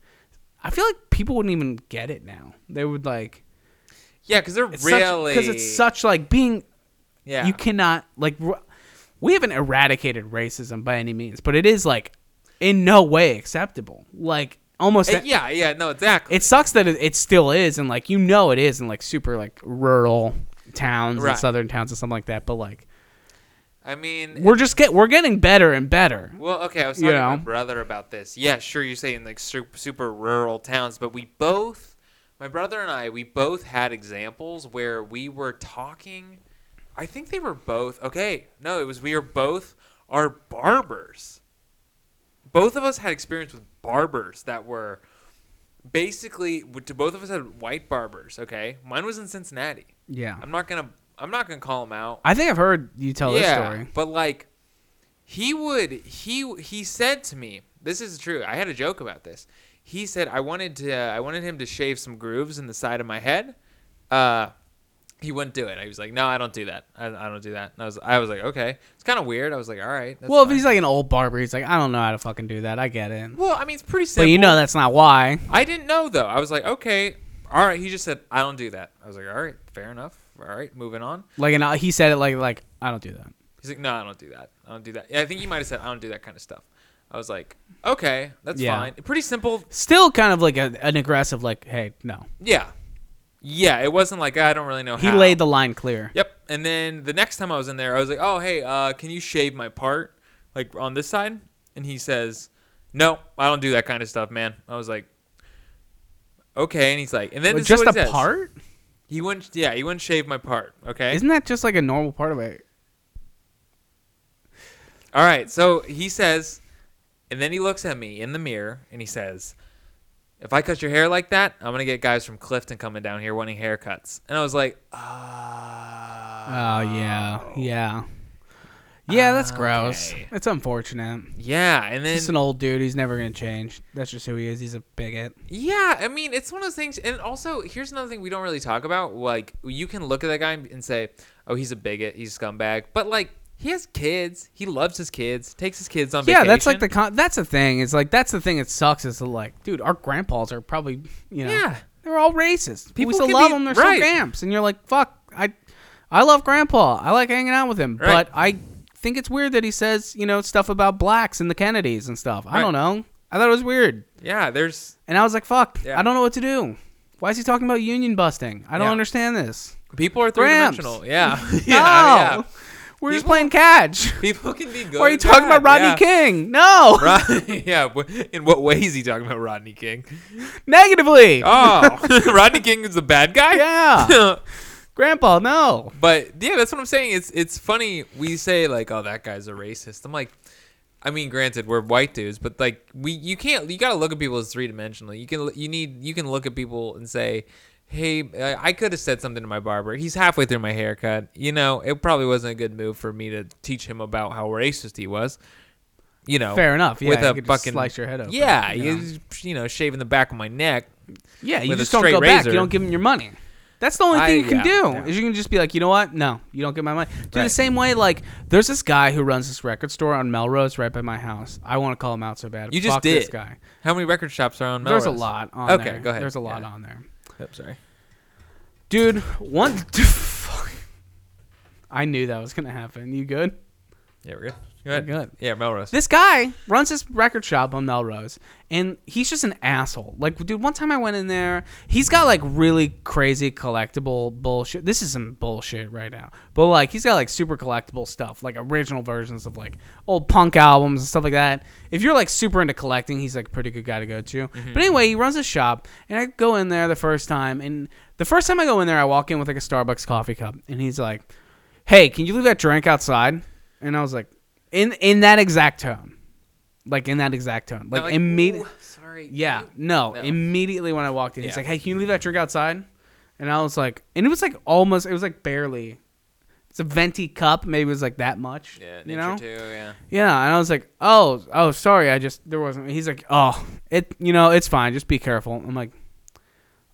B: I feel like people wouldn't even get it now. They would like
A: yeah, because they're
B: it's
A: really
B: because it's such like being
A: yeah.
B: you cannot like we haven't eradicated racism by any means, but it is like in no way acceptable. Like almost,
A: Uh, yeah, yeah, no, exactly.
B: it sucks that it, it still is, and like you know it is in like super like rural towns
A: Right.
B: and southern towns and something like that. But like
A: I mean,
B: we're just get we're getting better and better.
A: well, okay, I was
B: you
A: talking to my
B: know.
A: brother about this. Yeah, sure, you're saying like super, super rural towns, but we both, my brother and I, we both had examples where we were talking. I think they were both okay. No, it was we were both are barbers. Both of us had experience with barbers that were basically to both of us had white barbers. Okay, mine was in Cincinnati.
B: Yeah,
A: I'm not gonna I'm not gonna call him out.
B: I think I've heard you tell this story.
A: But like he would he he said to me, this is true. I had a joke about this. He said I wanted to I wanted him to shave some grooves in the side of my head. Uh he wouldn't do it. I was like, "No, I don't do that. I, I don't do that." And I was, I was like, "Okay." It's kind of weird. I was like, "All right." That's
B: well, if he's like an old barber, he's like, I don't know how to fucking do that. I get it.
A: well, I mean, it's pretty simple.
B: But you know that's not why.
A: I didn't know though. I was like, "Okay, all right." He just said, "I don't do that." I was like, "All right, fair enough. All right, moving on."
B: Like, and uh, he said it like like I don't do that.
A: He's like, no, I don't do that. I don't do that. Yeah, I think he might have said, I don't do that kind of stuff. I was like, okay, that's
B: Yeah.
A: fine. Pretty simple.
B: Still kind of like a, an aggressive like, hey, no.
A: Yeah. Yeah, it wasn't like, I don't really know how
B: He
A: how.
B: laid the line clear.
A: Yep. And then the next time I was in there, I was like, oh, hey, uh, can you shave my part, like on this side? And he says, no, I don't do that kind of stuff, man. I was like, okay. And he's like, and then
B: But just a part?
A: He wouldn't, yeah, he wouldn't shave my part. Okay.
B: Isn't that just like a normal part of it?
A: All right, so he says, and then he looks at me in the mirror and he says, "If I cut your hair like that, I'm gonna get guys from Clifton coming down here wanting haircuts." And I was like, "Ah."
B: Oh yeah, yeah. Yeah, that's ah, gross.
A: Okay.
B: It's unfortunate.
A: Yeah, and then
B: He's an old dude. He's never gonna change. That's just who he is. He's a bigot.
A: Yeah, I mean, it's one of those things. And also, here's another thing we don't really talk about. Like, you can look at that guy and say, "Oh, he's a bigot. He's a scumbag." But like, he has kids. He loves his kids. Takes his kids on vacation.
B: Yeah,
A: vacation.
B: that's like the con- that's the thing. It's like that's the thing that sucks. Is like, dude, our grandpas are probably you know
A: Yeah.
B: they're all racist.
A: People
B: we still
A: can
B: love
A: be-
B: them. They're
A: right.
B: still gamps, and you're like, fuck, I I love grandpa. I like hanging out with him,
A: Right.
B: but I think it's weird that he says you know stuff about blacks and the Kennedys and stuff. I don't know. I thought it was weird,
A: Yeah, there's
B: and I was like, fuck,
A: Yeah.
B: I don't know what to do. Why is he talking about union busting? I don't
A: Yeah.
B: understand this.
A: people are three dimensional. Yeah,
B: no,
A: yeah,
B: we're just playing catch.
A: People can be good.
B: Why are you talking about Rodney
A: yeah.
B: King? No,
A: Rod- yeah, in what way is he talking about Rodney King?
B: negatively.
A: Oh, Rodney King is the bad guy.
B: Yeah. Grandpa, no.
A: But yeah, that's what I'm saying. It's it's funny we say like, oh, that guy's a racist. I'm like, I mean, granted, we're white dudes, but like we you can't you got to look at people as three dimensional. You can you need you can look at people and say, hey, I I could have said something to my barber. He's halfway through my haircut. You know, it probably wasn't a good move for me to teach him about how racist he was. You know,
B: Fair enough. Yeah,
A: with
B: you
A: a fucking
B: slice your head open.
A: Yeah,
B: you know?
A: you, you know, shaving the back of my neck.
B: yeah. You just don't go back. You don't give him your money. That's the only thing
A: I-
B: you can
A: yeah,
B: do.
A: yeah.
B: Is you can just be like, you know what? No, you don't get my money. Dude, the same way, like, there's this guy who runs this record store on Melrose right by my house. I want to call him out so bad.
A: You just
B: Fuck This
A: did.
B: guy.
A: How many record shops are on Melrose?
B: There's a lot on
A: Okay,
B: there.
A: go ahead.
B: There's a lot
A: Yeah.
B: on there.
A: Oh, sorry.
B: Dude, one. I knew that was gonna happen. You good?
A: Yeah, we're good. Go ahead.
B: Good.
A: Yeah, Melrose.
B: This guy runs this record shop on Melrose, and he's just an asshole. Like, dude, one time I went in there, he's got like really crazy collectible bullshit. This is some bullshit right now, but like, he's got like super collectible stuff, like original versions of like old punk albums and stuff like that. If you're like super into collecting, he's like a pretty good guy to go to. Mm-hmm. But anyway, he runs a shop, and I go in there the first time, and the first time I go in there, I walk in with like a Starbucks coffee cup, and he's like, "Hey, can you leave that drink outside?" And I was like, in in that exact tone, like in that exact tone, like,
A: Not
B: immediately.
A: Sorry.
B: Yeah,
A: you-"
B: no,
A: No.
B: immediately when I walked in, he's like, "Hey, can you leave that drink outside?" And I was like, and it was like almost, it was like barely. It's a venti cup, maybe it was like that much.
A: Yeah,
B: you know.
A: too. Yeah.
B: Yeah, and I was like, "Oh, oh, sorry, I just there wasn't." He's like, "Oh, it, you know, it's fine. Just be careful." I'm like,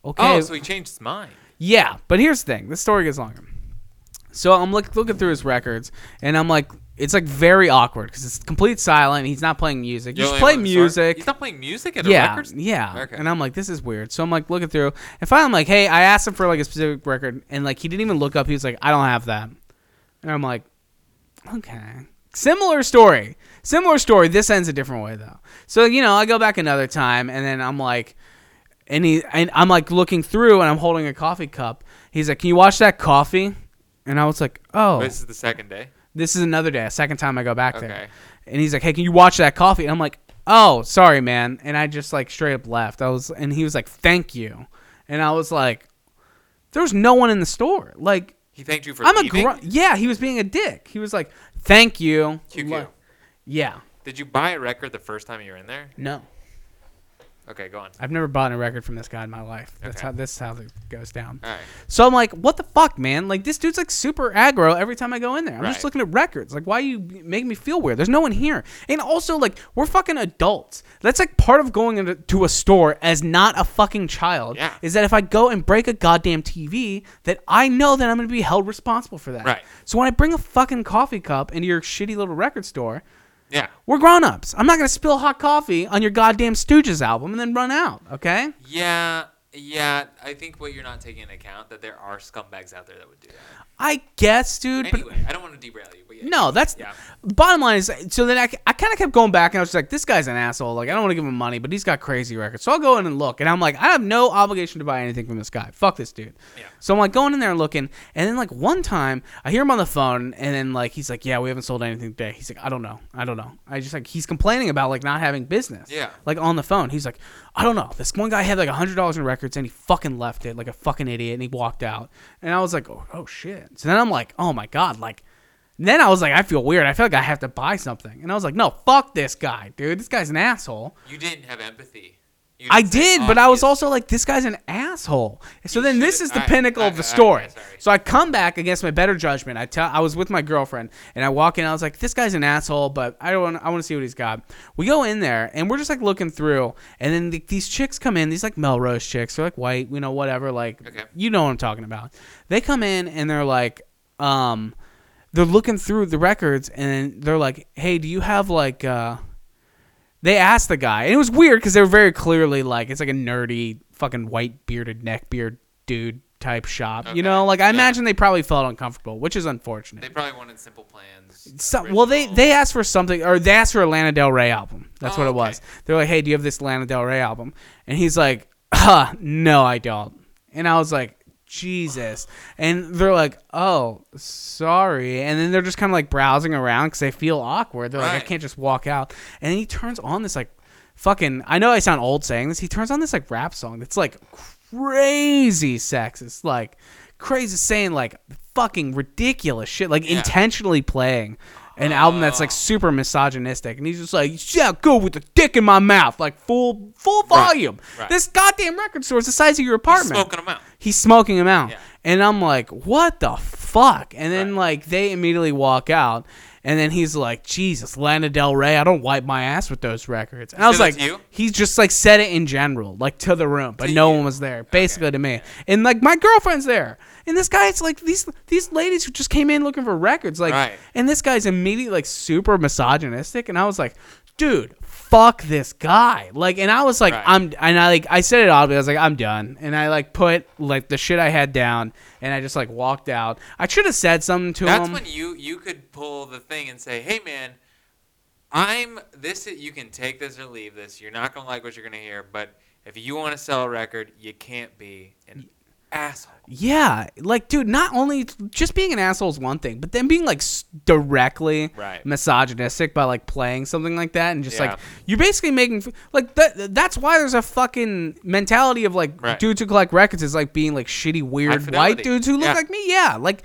B: "Okay."
A: Oh, so he changed his mind.
B: Yeah, but here's the thing: the story gets longer. So I'm look, looking through his records, and I'm like, it's like very awkward because it's complete silent. He's not playing music. You
A: You're
B: just play
A: only one who saw it?
B: music.
A: He's not playing music at a
B: Yeah,
A: record.
B: yeah.
A: Okay.
B: And I'm like, this is weird. So I'm like looking through, and finally I'm like, hey, I asked him for like a specific record, and like he didn't even look up. He was like, I don't have that. And I'm like, okay. Similar story. Similar story. This ends a different way though. So you know, I go back another time, and then I'm like, and he, and I'm like looking through, and I'm holding a coffee cup. He's like, can you watch that coffee? And I was like, oh,
A: This is the second day.
B: This is another day, a second time I go back there. And he's like, "Hey, can you watch that coffee?" And I'm like, "Oh, sorry, man." And I just like straight up left. I was, and he was like, "Thank you," and I was like, "There was no one in the store." Like,
A: He thanked you for
B: I'm a
A: leaving.
B: gr- yeah. He was being a dick. He was like, "Thank you."
A: QQ.
B: Like, yeah.
A: Did you buy a record the first time you were in there?
B: No,
A: Okay, go on.
B: I've never bought a record from this guy in my life. That's
A: Okay.
B: how this is how it goes down.
A: All right.
B: So I'm like, what the fuck, man? Like this dude's like super aggro every time I go in there. I'm just looking at records. Like, why you make me feel weird? There's no one here. And also, like, we're fucking adults. That's like part of going into to a store as not a fucking child.
A: Yeah.
B: Is that if I go and break a goddamn TV, that I know that I'm gonna be held responsible for that.
A: Right.
B: So when I bring a fucking coffee cup into your shitty little record store,
A: Yeah.
B: we're grown ups. I'm not gonna spill hot coffee on your goddamn Stooges album and then run out. Okay.
A: Yeah. Yeah. I think what you're not taking into account that there are scumbags out there that would do that.
B: I guess, dude. but
A: Anyway, I don't want to derail you, but yeah.
B: No, that's
A: Yeah.
B: bottom line is. So then I, I kind of kept going back and I was just like, this guy's an asshole. Like I don't want to give him money, but he's got crazy records. So I'll go in and look, and I'm like, I have no obligation to buy anything from this guy. Fuck this dude.
A: Yeah.
B: So I'm like going in there and looking, and then like one time I hear him on the phone, and then like he's like, yeah, we haven't sold anything today. He's like, I don't know, I don't know. I just like he's complaining about like not having business.
A: Yeah.
B: Like on the phone, he's like, I don't know. This one guy had like a hundred dollars in records, and he fucking left it like a fucking idiot, and he walked out. And I was like, oh, oh shit. So then I'm like, oh my god, like. Then I was like, I feel weird. I feel like I have to buy something. And I was like, no, fuck this guy, dude. This guy's an asshole.
A: You didn't have empathy.
B: I
A: say
B: did, but I was also like, this guy's an asshole. So
A: You
B: then this is the
A: alright,
B: pinnacle of the
A: alright,
B: story. So I come back against my better judgment. I tell I was with my girlfriend and I walk in. I was like, this guy's an asshole, but I don't. I want to see what he's got. We go in there and we're just like looking through, and then the, these chicks come in. These like Melrose chicks. They're like white, you know, whatever. Like
A: Okay.
B: you know what I'm talking about. They come in and they're like, um, they're looking through the records and they're like, hey, do you have like uh they asked the guy, and it was weird because they were very clearly like it's like a nerdy fucking white bearded neckbeard dude type shop. You know, like I
A: yeah.
B: imagine they probably felt uncomfortable, which is unfortunate.
A: They probably wanted simple plans.
B: Well, they they asked for something, or they asked for a Lana Del Rey album. That's
A: Oh,
B: what it
A: okay.
B: was. They're like, "Hey, do you have this Lana Del Rey album?" And he's like, "Huh, no, I don't." And I was like, "Jesus!" And they're like, "Oh, sorry." And then they're just kind of like browsing around because they feel awkward. They're like, "I
A: Right.
B: can't just walk out." And then he turns on this like fucking. I know I sound old saying this. He turns on this like rap song that's like crazy sexist, like crazy saying like fucking ridiculous shit, like intentionally playing an album that's like super misogynistic, and he's just like, "Yeah, go with the dick in my mouth, like full full volume."
A: right.
B: This goddamn record store is the size of your apartment.
A: He's smoking them out.
B: He's smoking him out,
A: Yeah.
B: and I'm like, "What the fuck?" And then like they immediately walk out. And then he's like, Jesus, Lana Del Rey, I don't wipe my ass with those records. And I was like, he's just like said it in general, like to the room, but
A: To
B: no
A: you.
B: one was there, basically to me. And like my girlfriend's there, and this guy, guy's like these these ladies who just came in looking for records, like,
A: Right.
B: and this guy's immediately like super misogynistic, and I was like, dude, fuck this guy, like, and I was like,
A: Right.
B: I'm, and I like I said it audibly, I was like, I'm done, and I like put like the shit I had down, and I just like walked out. I should have said something to
A: That's
B: him.
A: That's when you you could pull the thing and say, "Hey, man, I'm this. You can take this or leave this. You're not gonna like what you're gonna hear, but if you want to sell a record, you can't be an asshole."
B: Yeah, like, dude, not only just being an asshole is one thing, but then being like directly
A: Right.
B: misogynistic by like playing something like that and just
A: Yeah.
B: like you're basically making like that. That's why there's a fucking mentality of like
A: Right.
B: dudes who collect records is like being like shitty, weird white dudes who look
A: Yeah.
B: like me. Yeah, like.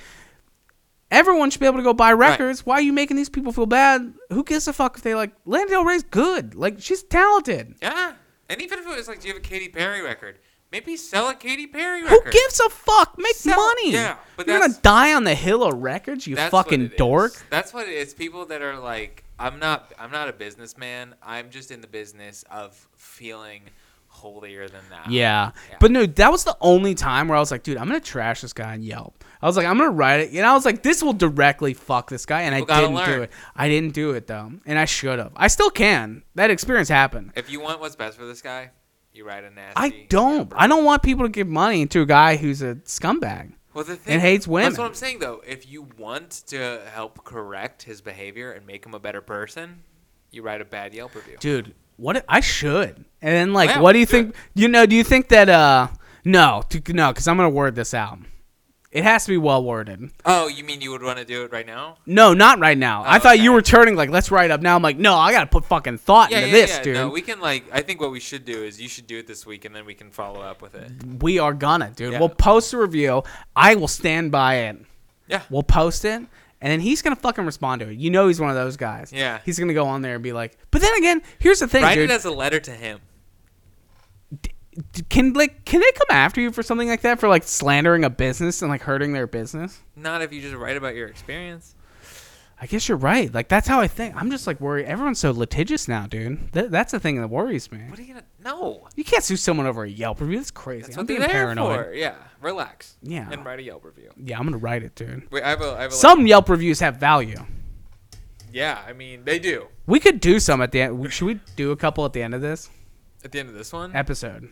B: Everyone should be able to go buy records. Why are you making these people feel bad? Who gives a fuck if they like Lana Del Rey's good? Like she's talented.
A: Yeah, and even if it was like, do you have a Katy Perry record? Maybe sell a Katy Perry
B: Who gives a fuck? Make
A: Sell-
B: money.
A: yeah, but
B: you're gonna die on the hill of records, you fucking
A: it is.
B: dork.
A: That's what it is. People that are like, I'm not. I'm not a businessman. I'm just in the business of feeling holier than that.
B: Yeah.
A: Yeah.
B: But no, that was the only time where I was like, dude, I'm gonna trash this guy on Yelp. I was like, I'm gonna write it, and I was like, this will directly fuck this guy, and
A: People
B: I didn't do it. I didn't do it though, and I should have. I still can. That experience happened.
A: If you want what's best for this guy, you write a nasty.
B: I don't.
A: number.
B: I don't want people to give money to a guy who's a scumbag.
A: Well, the thing
B: and hates women.
A: That's what I'm saying, though. If you want to help correct his behavior and make him a better person, you write a bad Yelp review.
B: Dude, what if- I should. And then like,
A: Yeah,
B: what do you think?
A: it.
B: You know, do you think that uh no, to, no, because I'm gonna word this out. It has to be well worded.
A: Oh, you mean you would want to do it right now?
B: No, not right now. Oh, I
A: Oh,
B: thought you were turning like, let's write up now. I'm like, no, I gotta put fucking thought
A: Yeah,
B: into
A: yeah,
B: this,
A: yeah.
B: dude.
A: No, we can like. I think what we should do is you should do it this week, and then we can follow up with it.
B: we are gonna, dude. We'll post a review. I will stand by it.
A: Yeah.
B: We'll post it, and then he's gonna fucking respond to it. You know, he's one of those guys.
A: Yeah.
B: He's gonna go on there and be like, but then again, here's the thing,
A: Write
B: dude.
A: it as a letter to him.
B: Can like, can they come after you for something like that for like slandering a business and like hurting their business?
A: Not if you just write about your experience.
B: I guess you're right. Like that's how I think. I'm just like worried. Everyone's so litigious now, dude. Th- that's the thing that worries me.
A: What are you gonna? No.
B: You can't sue someone over a Yelp review. That's crazy.
A: That's
B: I'm being paranoid.
A: for. Yeah. Relax.
B: Yeah.
A: And write a Yelp review.
B: Yeah, I'm gonna write it, dude.
A: Wait, I have a. I have a
B: Some Yelp reviews have value.
A: yeah, I mean they do.
B: We could do some at the end. Should we do a couple at the end of this
A: At the end of this one,
B: episode?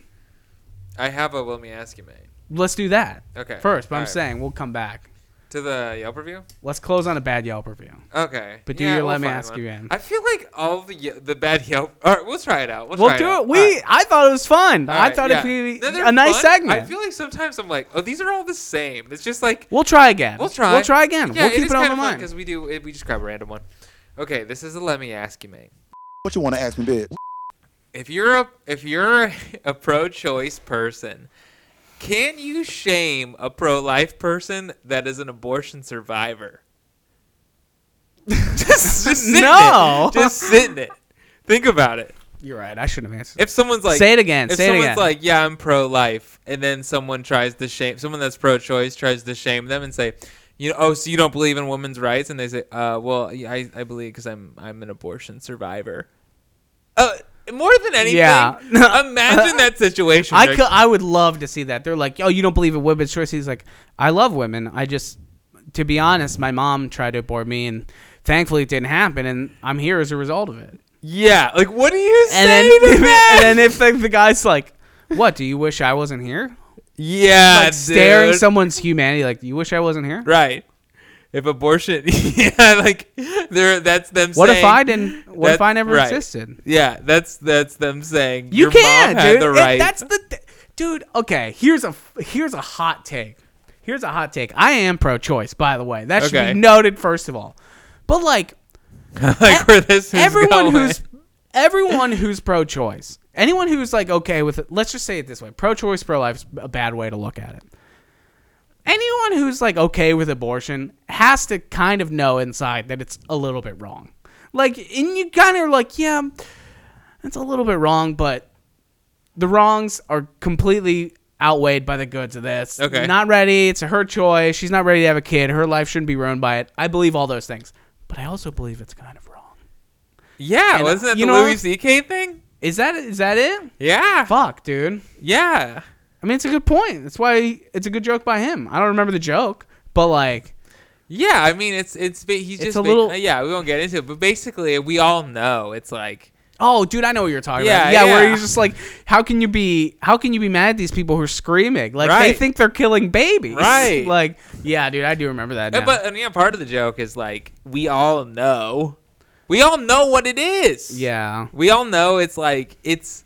A: I have a. Let me ask you, mate.
B: Let's do that
A: Okay.
B: first. But I'm
A: Alright.
B: saying we'll come back.
A: to the Yelp review.
B: Let's close on a bad Yelp review.
A: Okay.
B: But do
A: yeah,
B: your
A: we'll
B: let me ask
A: one.
B: you in.
A: I feel like all the Ye- the bad Yelp. All right, we'll try it out. We'll,
B: We'll
A: try
B: do
A: out.
B: it. We.
A: All right.
B: I thought it was fun.
A: All
B: I
A: right,
B: thought
A: yeah.
B: it'd be
A: No, they're
B: a nice
A: fun.
B: segment.
A: I feel like sometimes I'm like, oh, these are all the same. It's just like
B: we'll try again.
A: we'll try.
B: We'll try again.
A: Yeah,
B: we'll keep
A: is
B: it on
A: kind
B: the
A: of fun
B: mind.
A: because we do. We just grab a random one. Okay, this is a let me ask you, mate.
C: What you want to ask me, bitch?
A: If you're a if you're a pro-choice person, can you shame a pro-life person that is an abortion survivor? just, just sit in
B: No.
A: it. Just sit in it. Think about it.
B: You're right. I shouldn't have answered.
A: If someone's like,
B: Say it again.
A: If
B: Say it
A: someone's
B: again.
A: like, yeah, I'm pro-life, and then someone tries to shame someone that's pro-choice tries to shame them and say, you know, oh, so you don't believe in women's rights? And they say, uh, well, I, I believe because I'm I'm an abortion survivor. Uh, more than anything,
B: Yeah.
A: imagine that situation.
B: I
A: Like,
B: could, I would love to see that. They're like, oh, you don't believe in women's choice? He's like, I love women. I just, to be honest, my mom tried to abort me, and thankfully it didn't happen, and I'm here as a result of it.
A: yeah, like what do you say
B: And then,
A: to that?
B: and then if the, the guy's like, what? Do you wish I wasn't here?
A: yeah,
B: like staring
A: dude.
B: someone's humanity, like, you wish I wasn't here?
A: right. If abortion, yeah, like there, that's them.
B: What if I didn't? What if I never
A: right.
B: existed?
A: Yeah, that's that's them saying
B: You
A: your
B: can,
A: mom had
B: dude.
A: right.
B: that's the th- dude. Okay, here's a here's a hot take. Here's a hot take. I am pro-choice, by the way. That should
A: Okay.
B: be noted first of all. But like
A: like where this is
B: everyone
A: going.
B: who's everyone who's pro-choice, anyone who's like okay with it. Let's just say it this way: pro-choice, pro-life is a bad way to look at it. Anyone who's like okay with abortion has to kind of know inside that it's a little bit wrong. Like, and you kind of are like, yeah, it's a little bit wrong, but the wrongs are completely outweighed by the goods of this.
A: Okay.
B: Not ready. It's her choice. She's not ready to have a kid. Her life shouldn't be ruined by it. I believe all those things. But I also believe it's kind of wrong.
A: yeah,
B: and,
A: wasn't that the
B: know-
A: Louis C.K. thing?
B: Is that is that it?
A: Yeah,
B: Fuck, dude.
A: yeah.
B: I mean, it's a good point. That's why it's a good joke by him. I don't remember the joke, but like,
A: Yeah, I mean it's it's he's
B: It's
A: just
B: a little-
A: uh, yeah we won't get into it, but basically we all know it's like
B: oh, dude, I know what you're talking
A: Yeah,
B: about. Yeah, yeah, where
A: yeah.
B: he's just like, how can you be, how can you be mad at these people who are screaming? Like they think they're killing babies.
A: Right.
B: like, yeah, dude, I do remember that.
A: Uh,
B: Now.
A: but and yeah part of the joke is like we all know we all know what it is
B: yeah,
A: we all know it's like it's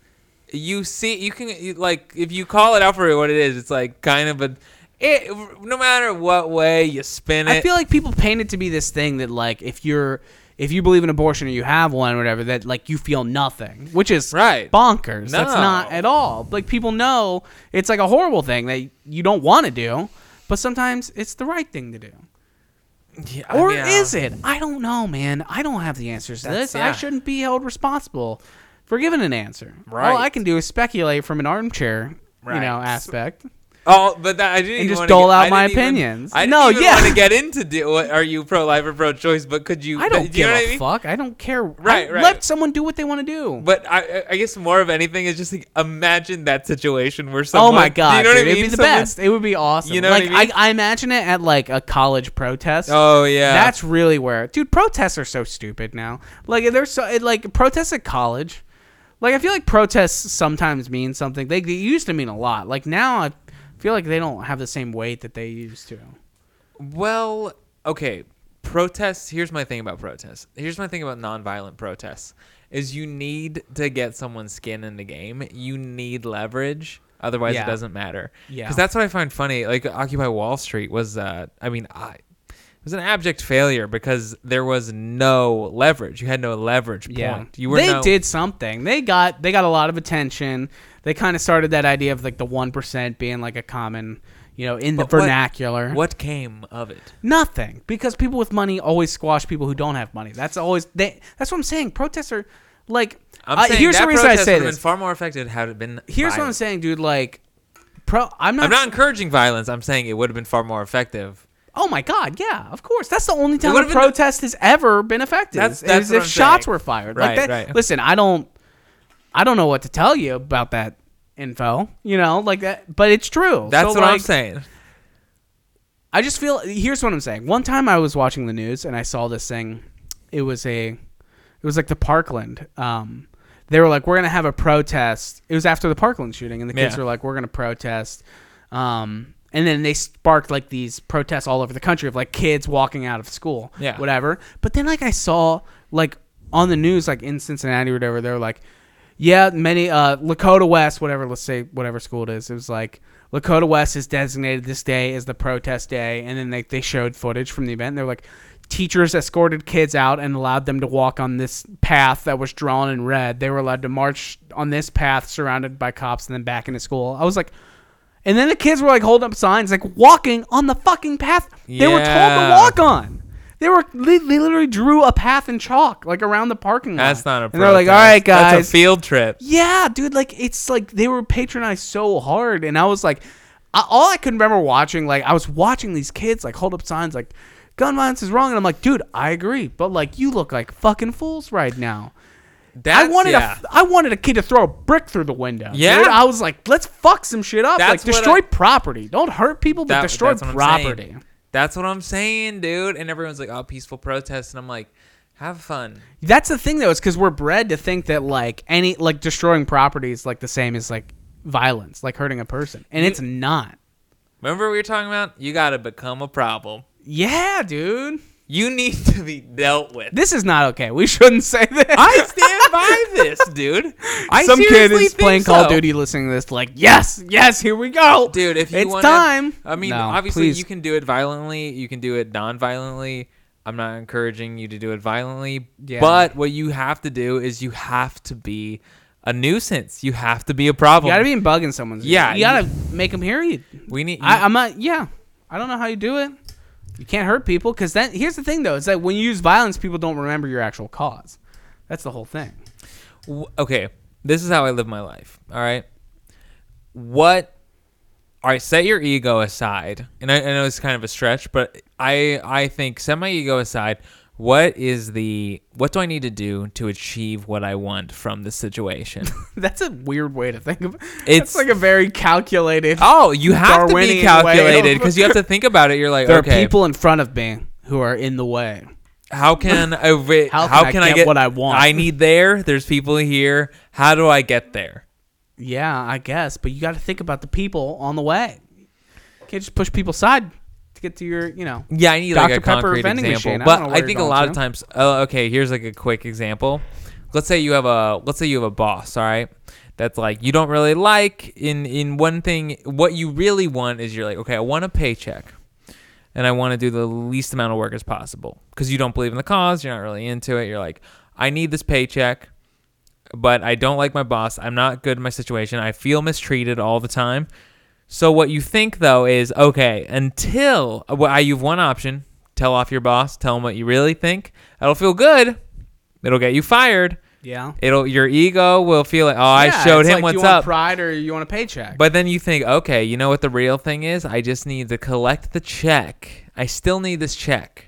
A: you see you can you, like if you call it out for what it is it's like kind of a it, no matter what way you spin it
B: I feel like people paint it to be this thing that like if you're if you believe in abortion or you have one or whatever that like you feel nothing, which is
A: Right.
B: bonkers. That's not at all. Like people know it's like a horrible thing that you don't want to do, but sometimes it's the right thing to do.
A: Yeah,
B: Or
A: mean, uh,
B: is it? I don't know, man. I don't have the answers to
A: That's-
B: this. I shouldn't be held responsible for giving an answer. All I can do is speculate from an armchair, you know, aspect.
A: Oh, but that, I didn't
B: And just dole
A: get,
B: out
A: I
B: my
A: even-
B: opinions.
A: I
B: No,
A: even
B: yeah.
A: want to get into do, what, are you pro life or pro choice, but could you?
B: I don't
A: do you
B: give
A: know
B: a
A: mean?
B: fuck. I don't care.
A: Right,
B: I-
A: right.
B: Let someone do what they want to do.
A: But I, I guess more of anything is just like imagine that situation where oh someone.
B: oh my god,
A: do you know
B: dude,
A: what I mean?
B: it'd be the
A: Someone-
B: best. It would be awesome.
A: You know
B: like
A: what I mean?
B: I, imagine it at like a college protest.
A: Oh yeah,
B: That's really where, dude. Protests are so stupid now. Like they're so like protests at college. Like I feel like protests sometimes mean something. They, they used to mean a lot. Like now I feel like they don't have the same weight that they used to.
A: Well, okay. Protests. Here's my thing about protests. Here's my thing about nonviolent protests. Is you need to get someone's skin in the game. You need leverage. Otherwise,
B: Yeah.
A: it doesn't matter.
B: Yeah.
A: Because that's what I find funny. Like Occupy Wall Street was. Uh, I mean, I. It was an abject failure because there was no leverage. You had no leverage point. You were
B: they
A: no,
B: did something. They got they got a lot of attention. They kind of started that idea of like the one percent being like a common, you know, in the
A: But what-
B: vernacular.
A: What came of it?
B: Nothing, because people with money always squash people who don't have money. That's always they. That's what I'm saying. Protests are like.
A: I'm
B: uh,
A: saying
B: here's
A: that
B: the reason I
A: protest
B: say
A: would have
B: this.
A: been far more effective had it been.
B: Here's what I'm
A: violent.
B: saying, dude. Like, pro. I'm not.
A: I'm not encouraging violence. I'm saying it would have been far more effective.
B: Oh my god, yeah, of course. That's the only time a protest has ever been effective.
A: That's-
B: is if
A: I'm
B: shots
A: saying.
B: were fired.
A: Right,
B: like that.
A: right.
B: Listen, I don't, I don't know what to tell you about that info. You know, like that, but it's true.
A: That's
B: So,
A: what I'm saying.
B: I just feel. Here's what I'm saying. One time I was watching the news and I saw this thing. It was a, it was like the Parkland. Um, they were like, we're gonna have a protest. It was after the Parkland shooting, and the kids
A: Yeah.
B: were like, we're gonna protest. Um, and then they sparked like these protests all over the country of like kids walking out of school,
A: Yeah.
B: whatever. But then like I saw like on the news, like in Cincinnati or whatever, they were like, yeah, many uh Lakota West, whatever, let's say whatever school it is, it was like Lakota West is designated this day as the protest day, and then they they showed footage from the event. They're like, teachers escorted kids out and allowed them to walk on this path that was drawn in red. They were allowed to march on this path surrounded by cops and then back into school. I was like. And then the kids were like holding up signs, like walking on the fucking path they were told to walk on. They were they, they literally drew a path in chalk like around the parking lot.
A: That's not a.
B: And they're like,
A: protest.
B: all right, guys.
A: That's a field trip.
B: Yeah, dude, like it's like they were patronized so hard, and I was like, I, all I could remember watching, like I was watching these kids like hold up signs like, gun violence is wrong, and I'm like, dude, I agree, but like you look like fucking fools right now.
A: That's,
B: I wanted
A: yeah.
B: a, I wanted a kid to throw a brick through the window.
A: Yeah?
B: dude. I was like, let's fuck some shit up,
A: That's
B: like destroy
A: I-
B: property. Don't hurt people, but
A: That-
B: destroy
A: that's what I'm saying.
B: property.
A: That's what I'm saying, dude. And everyone's like, "Oh, peaceful protest," and I'm like, "Have fun."
B: That's the thing though, is because we're bred to think that like any like destroying property is like the same as like violence, like hurting a person, and
A: You-
B: it's not.
A: Remember what we were talking about? You got to become a problem.
B: Yeah, dude.
A: You need to be dealt with.
B: This is not okay. We shouldn't say this.
A: I stand by this, dude. I
B: Some kid is playing Call of. Duty listening to this, like, yes, yes, here we go.
A: dude. If you
B: it's
A: wanna,
B: time.
A: I mean,
B: No,
A: obviously,
B: please.
A: you can do it violently. You can do it non-violently. I'm not encouraging you to do it violently,
B: Yeah.
A: but what you have to do is you have to be a nuisance. You have to be a problem.
B: You gotta be bugging someone's.
A: Yeah,
B: you gotta make them hear you.
A: we need.
B: I, I'm not. Yeah, I don't know how you do it. You can't hurt people because then here's the thing though: is that when you use violence, people don't remember your actual cause. That's the whole thing.
A: okay, this is how I live my life. All right. What? All right, set your ego aside, and I, I know it's kind of a stretch, but I I think set my ego aside. What is the what do I need to do to achieve what I want from this situation?
B: That's a weird way to think of. it.
A: It's-
B: like a very calculated.
A: oh, you have to
B: Darwinian
A: be
B: way
A: calculated
B: of-
A: because you have to think about it. You're like,
B: there
A: okay,
B: are people in front of me who are in the way.
A: how can I ri-
B: How can I get what I want?
A: I need there. There's people here. How do I get there?
B: Yeah, I guess, but you got to think about the people on the way. Can't just push people aside get to your, you know.
A: Yeah, I need
B: Dr.
A: like a
B: Pepper
A: concrete
B: vending
A: example.
B: machine.
A: But
B: don't
A: I, think a lot of times. Uh, okay, here's like a quick example. Let's say you have a let's say you have a boss. All right, that's like you don't really like in in one thing. What you really want is you're like, okay, I want a paycheck, and I want to do the least amount of work as possible because you don't believe in the cause. You're not really into it. You're like, I need this paycheck, but I don't like my boss. I'm not good in my situation. I feel mistreated all the time. So what you think though is okay until uh, well, I- you've one option: tell off your boss, tell him what you really think. That'll feel good. It'll get you fired.
B: Yeah.
A: It'll your ego will feel like oh I showed him
B: like,
A: what's
B: you want
A: up.
B: pride or you want a paycheck.
A: But then you think okay, you know what the real thing is? I just need to collect the check. I still need this check.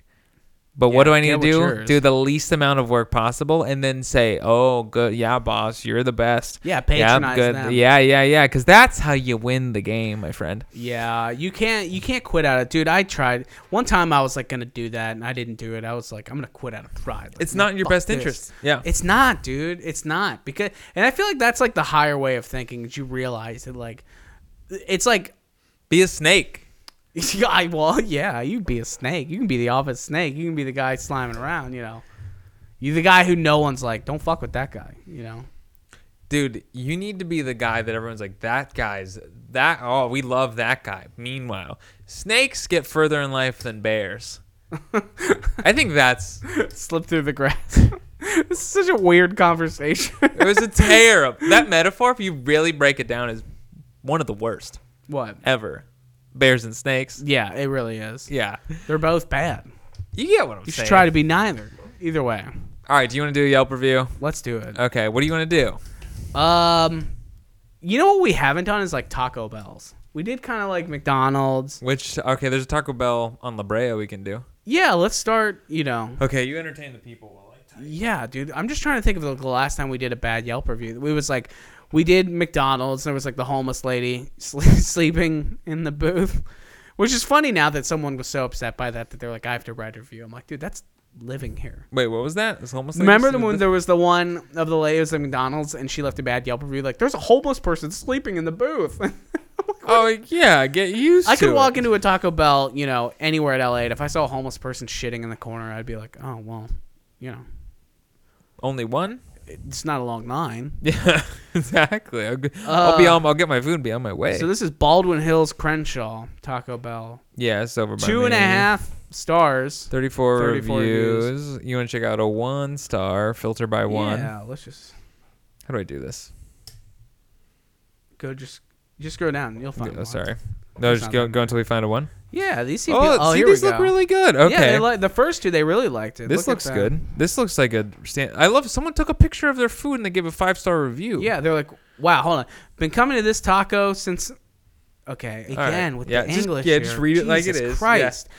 A: But what do I need to do?
B: yours.
A: Do the least amount of work possible, and then say, "Oh, good, yeah, boss, you're the best."
B: yeah,
A: Yeah,
B: patronize
A: good.
B: them.
A: Yeah, yeah, yeah. Because that's how you win the game, my friend.
B: Yeah, you can't you can't quit out of dude. I tried one time. I was like gonna do that, and I didn't do it. I was like, I'm gonna quit out of pride. Like,
A: It's not in your best
B: this.
A: interest. Yeah.
B: It's not, dude. It's not because, and I feel like that's like the higher way of thinking. That you realize that like, it's like,
A: Be a snake.
B: I well, yeah, you can be a snake. You can be the office snake. You can be the guy sliming around. You know, you the guy who no one's like, don't fuck with that guy. You know.
A: Dude, you need to be the guy that everyone's like, that guy's that oh, we love that guy. Meanwhile, snakes get further in life than bears. I think that's
B: Slip through the grass. this is such a weird conversation.
A: it was a terrible that metaphor, if you really break it down, is one of the worst
B: what?
A: ever. Bears and snakes.
B: Yeah, it really is.
A: Yeah.
B: They're both bad.
A: You get what I'm saying.
B: You should try to be neither. Either way,
A: All right, do you want to do a Yelp review?
B: let's do it.
A: Okay, what do you want to do?
B: Um, you know what we haven't done is like Taco Bell's. We did kind of like McDonald's.
A: Which okay, there's a Taco Bell on La Brea we can do.
B: Yeah, let's start. You know,
A: Okay, you entertain the people while I type.
B: yeah, dude. I'm just trying to think of the last time we did a bad Yelp review. We was like, we did McDonald's. And there was like the homeless lady sleeping in the booth, which is funny now that someone was so upset by that that they're like, I have to write a review. I'm like, dude, that's living here.
A: Wait, what was that? This homeless
B: Remember the one there was the one of the ladies at McDonald's and she left a bad Yelp review like there's a homeless person sleeping in the booth.
A: Oh yeah, get used
B: I could
A: it.
B: walk into a Taco Bell, you know, anywhere at LA, and if I saw a homeless person shitting in the corner, I'd be like, oh well, you know,
A: Only one?
B: It's not a long line.
A: Yeah, exactly. I'll, g- I'll be
B: Uh,
A: on. I'll get my food and be on my way.
B: So this is Baldwin Hills Crenshaw Taco Bell,
A: yeah, it's over by
B: two and a
A: me.
B: half stars.
A: 34,
B: 34
A: reviews. You want to check out a one star filter by one?
B: Yeah, let's just
A: How do I do this?
B: go. Just just go down. You'll find.
A: Oh,
B: one.
A: sorry. No, just
B: not
A: go
B: that
A: go until we find a one.
B: Yeah, these seem.
A: Oh,
B: oh
A: see,
B: here
A: these look
B: go.
A: really good. Okay.
B: Yeah, they like the first two. They really liked it.
A: this
B: Look
A: looks good. This looks like a stand. I love. Someone took a picture of their food and they gave a five star review.
B: Yeah, they're like, wow, hold on. Been coming to this taco since. Okay,
A: All right.
B: again with
A: Yeah,
B: the
A: just-
B: English.
A: yeah, just read it like it is.
B: Jesus
A: is. Yeah.
B: Christ.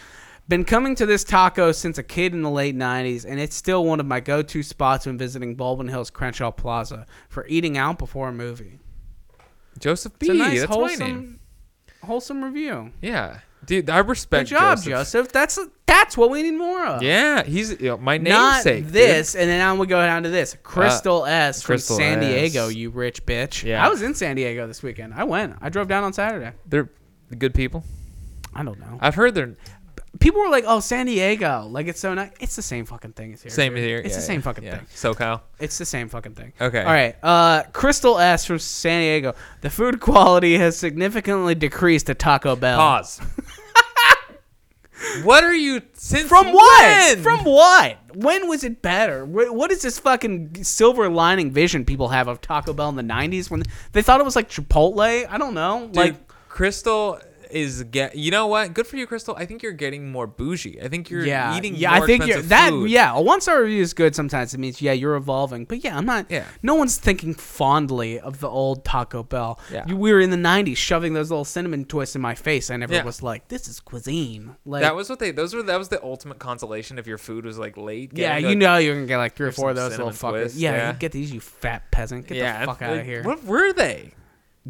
B: Been coming to this taco since a kid in the late '90s, and it's still one of my go-to spots when visiting Baldwin Hills Crenshaw Plaza for eating out before a movie.
A: Joseph B.
B: It's a nice,
A: That's my name.
B: wholesome, wholesome review.
A: Yeah, dude. I respect.
B: Good job,
A: Joseph.
B: Joseph. That's that's what we need more of.
A: Yeah, he's you know, my
B: Not
A: namesake. dude.
B: this, and then I'm gonna go down to this. Uh, Crystal S from
A: Crystal
B: San
A: S.
B: Diego, you rich bitch.
A: Yeah.
B: I was in San Diego this weekend. I went. I drove down on Saturday.
A: They're good people.
B: I don't know.
A: I've heard they're
B: People were like, "Oh, San Diego, like it's so nice." It's the same fucking thing as here.
A: same
B: dude.
A: here.
B: It's
A: Yeah,
B: the same
A: yeah,
B: fucking
A: yeah.
B: thing.
A: SoCal.
B: It's the same fucking thing.
A: Okay.
B: All right. Uh, Crystal S from San Diego. The food quality has significantly decreased at Taco Bell.
A: Pause. what are you since
B: From what?
A: when?
B: From what? When was it better? What is this fucking silver lining vision people have of Taco Bell in the '90s when they thought it was like Chipotle? I don't know.
A: Dude,
B: like,
A: Crystal is get. You know what? Good for you, Crystal. I think you're getting more bougie. I think you're
B: yeah,
A: eating.
B: yeah.
A: more
B: I think you're that.
A: food.
B: Yeah, a one star review is good. Sometimes it means yeah, you're evolving. But yeah, I'm not.
A: Yeah.
B: No one's thinking fondly of the old Taco Bell.
A: Yeah.
B: You- we were in the '90s shoving those little cinnamon twists in my face. I never
A: Yeah.
B: was like, this is cuisine. Like,
A: That was what they. Those were. That was the ultimate consolation if your food was like late.
B: yeah, you
A: like,
B: know you're gonna get like three or four of those little fuckers. yeah,
A: yeah.
B: you get these, you fat peasant. Get
A: yeah,
B: the fuck out
A: like,
B: of here.
A: What were they?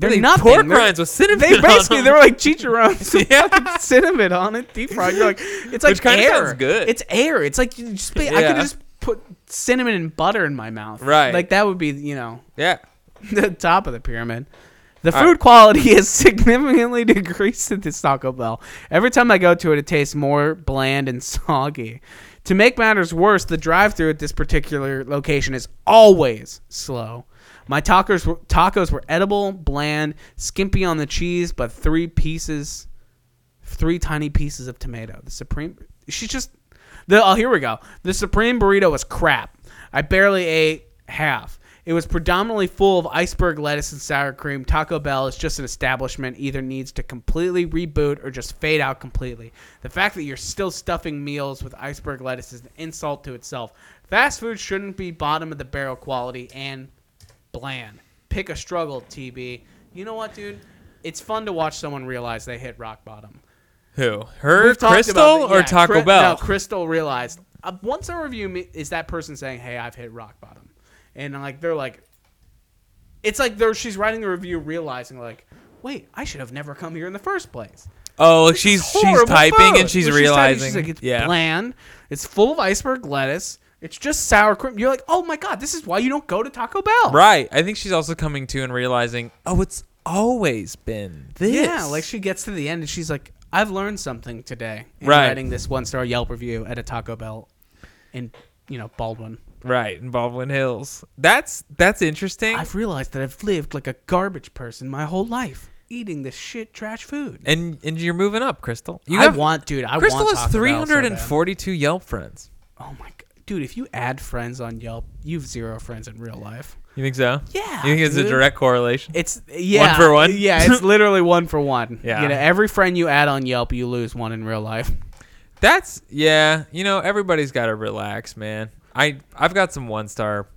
B: They're
A: they
B: nothing.
A: pork
B: They're-
A: rinds with cinnamon.
B: They basically
A: them.
B: they were like chicharrones, with
A: Yeah.
B: fucking cinnamon on it, deep fried. You're like, it's like
A: Which
B: air.
A: sounds good.
B: It's air. It's like you just. I could
A: Yeah.
B: just put cinnamon and butter in my mouth.
A: Right.
B: Like that would be you know
A: yeah.
B: the top of the pyramid. The
A: All
B: food
A: right.
B: quality has significantly decreased at this Taco Bell. Every time I go to it, it tastes more bland and soggy. To make matters worse, the drive-through at this particular location is always slow. My tacos were, tacos were edible, bland, skimpy on the cheese, but three pieces, three tiny pieces of tomato. The supreme, she's just. The, oh, here we go. The supreme burrito was crap. I barely ate half. It was predominantly full of iceberg lettuce and sour cream. Taco Bell is just an establishment either needs to completely reboot or just fade out completely. The fact that you're still stuffing meals with iceberg lettuce is an insult to itself. Fast food shouldn't be bottom of the barrel quality and bland. Pick a struggle, TB. You know what, dude? It's fun to watch someone realize they hit rock bottom.
A: Who? Her,
B: We've
A: Crystal,
B: about
A: or
B: Yeah,
A: Taco
B: Cri-
A: Bell?
B: No, Crystal realized. Uh, once a review me- is that person saying, "Hey, I've hit rock bottom," and like they're like, it's like they're she's writing the review realizing like, wait, I should have never come here in the first place.
A: oh,
B: This
A: she's she's typing
B: food.
A: and she's
B: typing,
A: realizing.
B: she's like, it's
A: yeah.
B: bland. It's full of iceberg lettuce. It's just sour cream. You're like, oh my god, this is why you don't go to Taco Bell.
A: Right. I think she's also coming to and realizing, oh, it's always been this.
B: Yeah, like she gets to the end and she's like, I've learned something today. In
A: Right.
B: Writing this one star Yelp review at a Taco Bell in, you know, Baldwin.
A: right in Baldwin Hills. That's that's interesting.
B: I've realized that I've lived like a garbage person my whole life, eating this shit trash food.
A: and and you're moving up, Crystal. You
B: I
A: have
B: want, dude. I
A: Crystal
B: want
A: has
B: Taco Bell so bad.
A: 342 Yelp friends.
B: Oh my god, dude! If you add friends on Yelp, you've zero friends in real life.
A: You think so?
B: Yeah,
A: You think it's a direct correlation?
B: It's yeah,
A: for one?
B: Yeah, it's literally one for one.
A: Yeah.
B: you know, every friend you add on Yelp, you lose one in real life.
A: That's yeah. You know, everybody's got to relax, man. I I've got some one star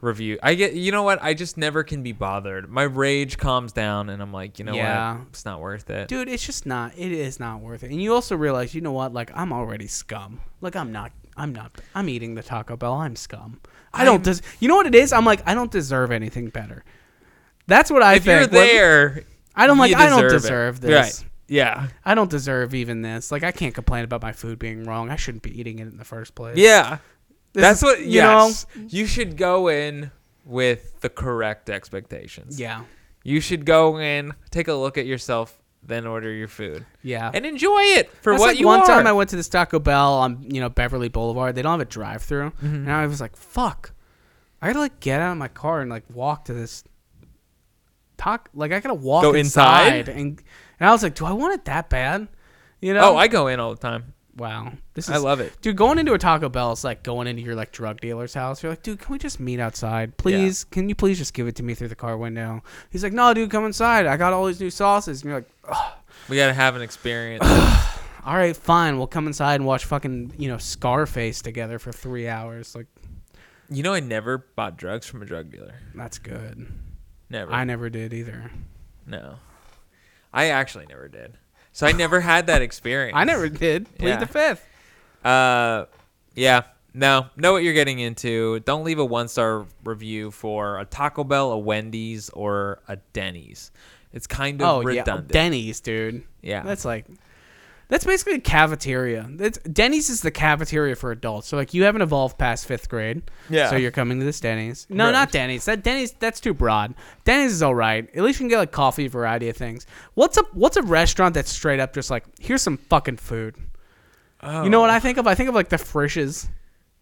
A: review. I get. You know what? I just never can be bothered. My rage calms down, and I'm like, you know
B: Yeah.
A: what? It's not worth it.
B: dude it's just not it is not worth it and you also realize you know what like i'm already scum like i'm not i'm not i'm eating the taco bell i'm scum i don't des- you know what it is i'm like i don't deserve anything better that's what i
A: if you're
B: think When-
A: there,
B: i don't like i don't
A: deserve it.
B: this
A: Right. Yeah.
B: i don't deserve even this like i can't complain about my food being wrong i shouldn't be eating it in the first place
A: Yeah.
B: This
A: That's
B: is-
A: what.
B: you know
A: You should go in with the correct expectations.
B: yeah
A: You should go in, take a look at yourself, then order your food
B: yeah
A: and enjoy it for
B: That's
A: what
B: like
A: you
B: one
A: are.
B: time I went to this Taco Bell on you know Beverly Boulevard. They don't have a drive-through,
A: Mm-hmm.
B: and I was like, "Fuck!" I gotta like get out of my car and like walk to this talk. Like I gotta walk
A: Go inside?
B: inside, and and I was like, "Do I want it that bad?" You know?
A: oh, I go in all the time.
B: Wow. This is
A: I love it.
B: dude. Going into a Taco Bell is like going into your like drug dealer's house. You're like, dude, can we just meet outside, please? Can you please just give it to me through the car window? He's like, no, dude, come inside. I got all these new sauces. And you're like,
A: We gotta have an experience.
B: all right, fine, we'll come inside and watch fucking you know Scarface together for three hours. Like
A: You know, I never bought drugs from a drug dealer.
B: that's good.
A: Never.
B: I never did either.
A: no. I actually never did. So I never had that experience.
B: I never did. Plead
A: Yeah.
B: the fifth.
A: Uh, yeah. No, know what you're getting into. Don't leave a one star review for a Taco Bell, a Wendy's, or a Denny's. It's kind of
B: Oh
A: redundant.
B: yeah, Denny's, dude.
A: Yeah.
B: That's like that's basically a cafeteria. That's, Denny's is the cafeteria for adults. So like you haven't evolved past fifth grade.
A: Yeah.
B: So you're coming to this Denny's. No,
A: Right.
B: not Denny's. That Denny's that's too broad. Denny's is all right. At least you can get like coffee, variety of things. What's a what's a restaurant that's straight up just like here's some fucking food. You know what oh. I think of? I think of like the Frisch's.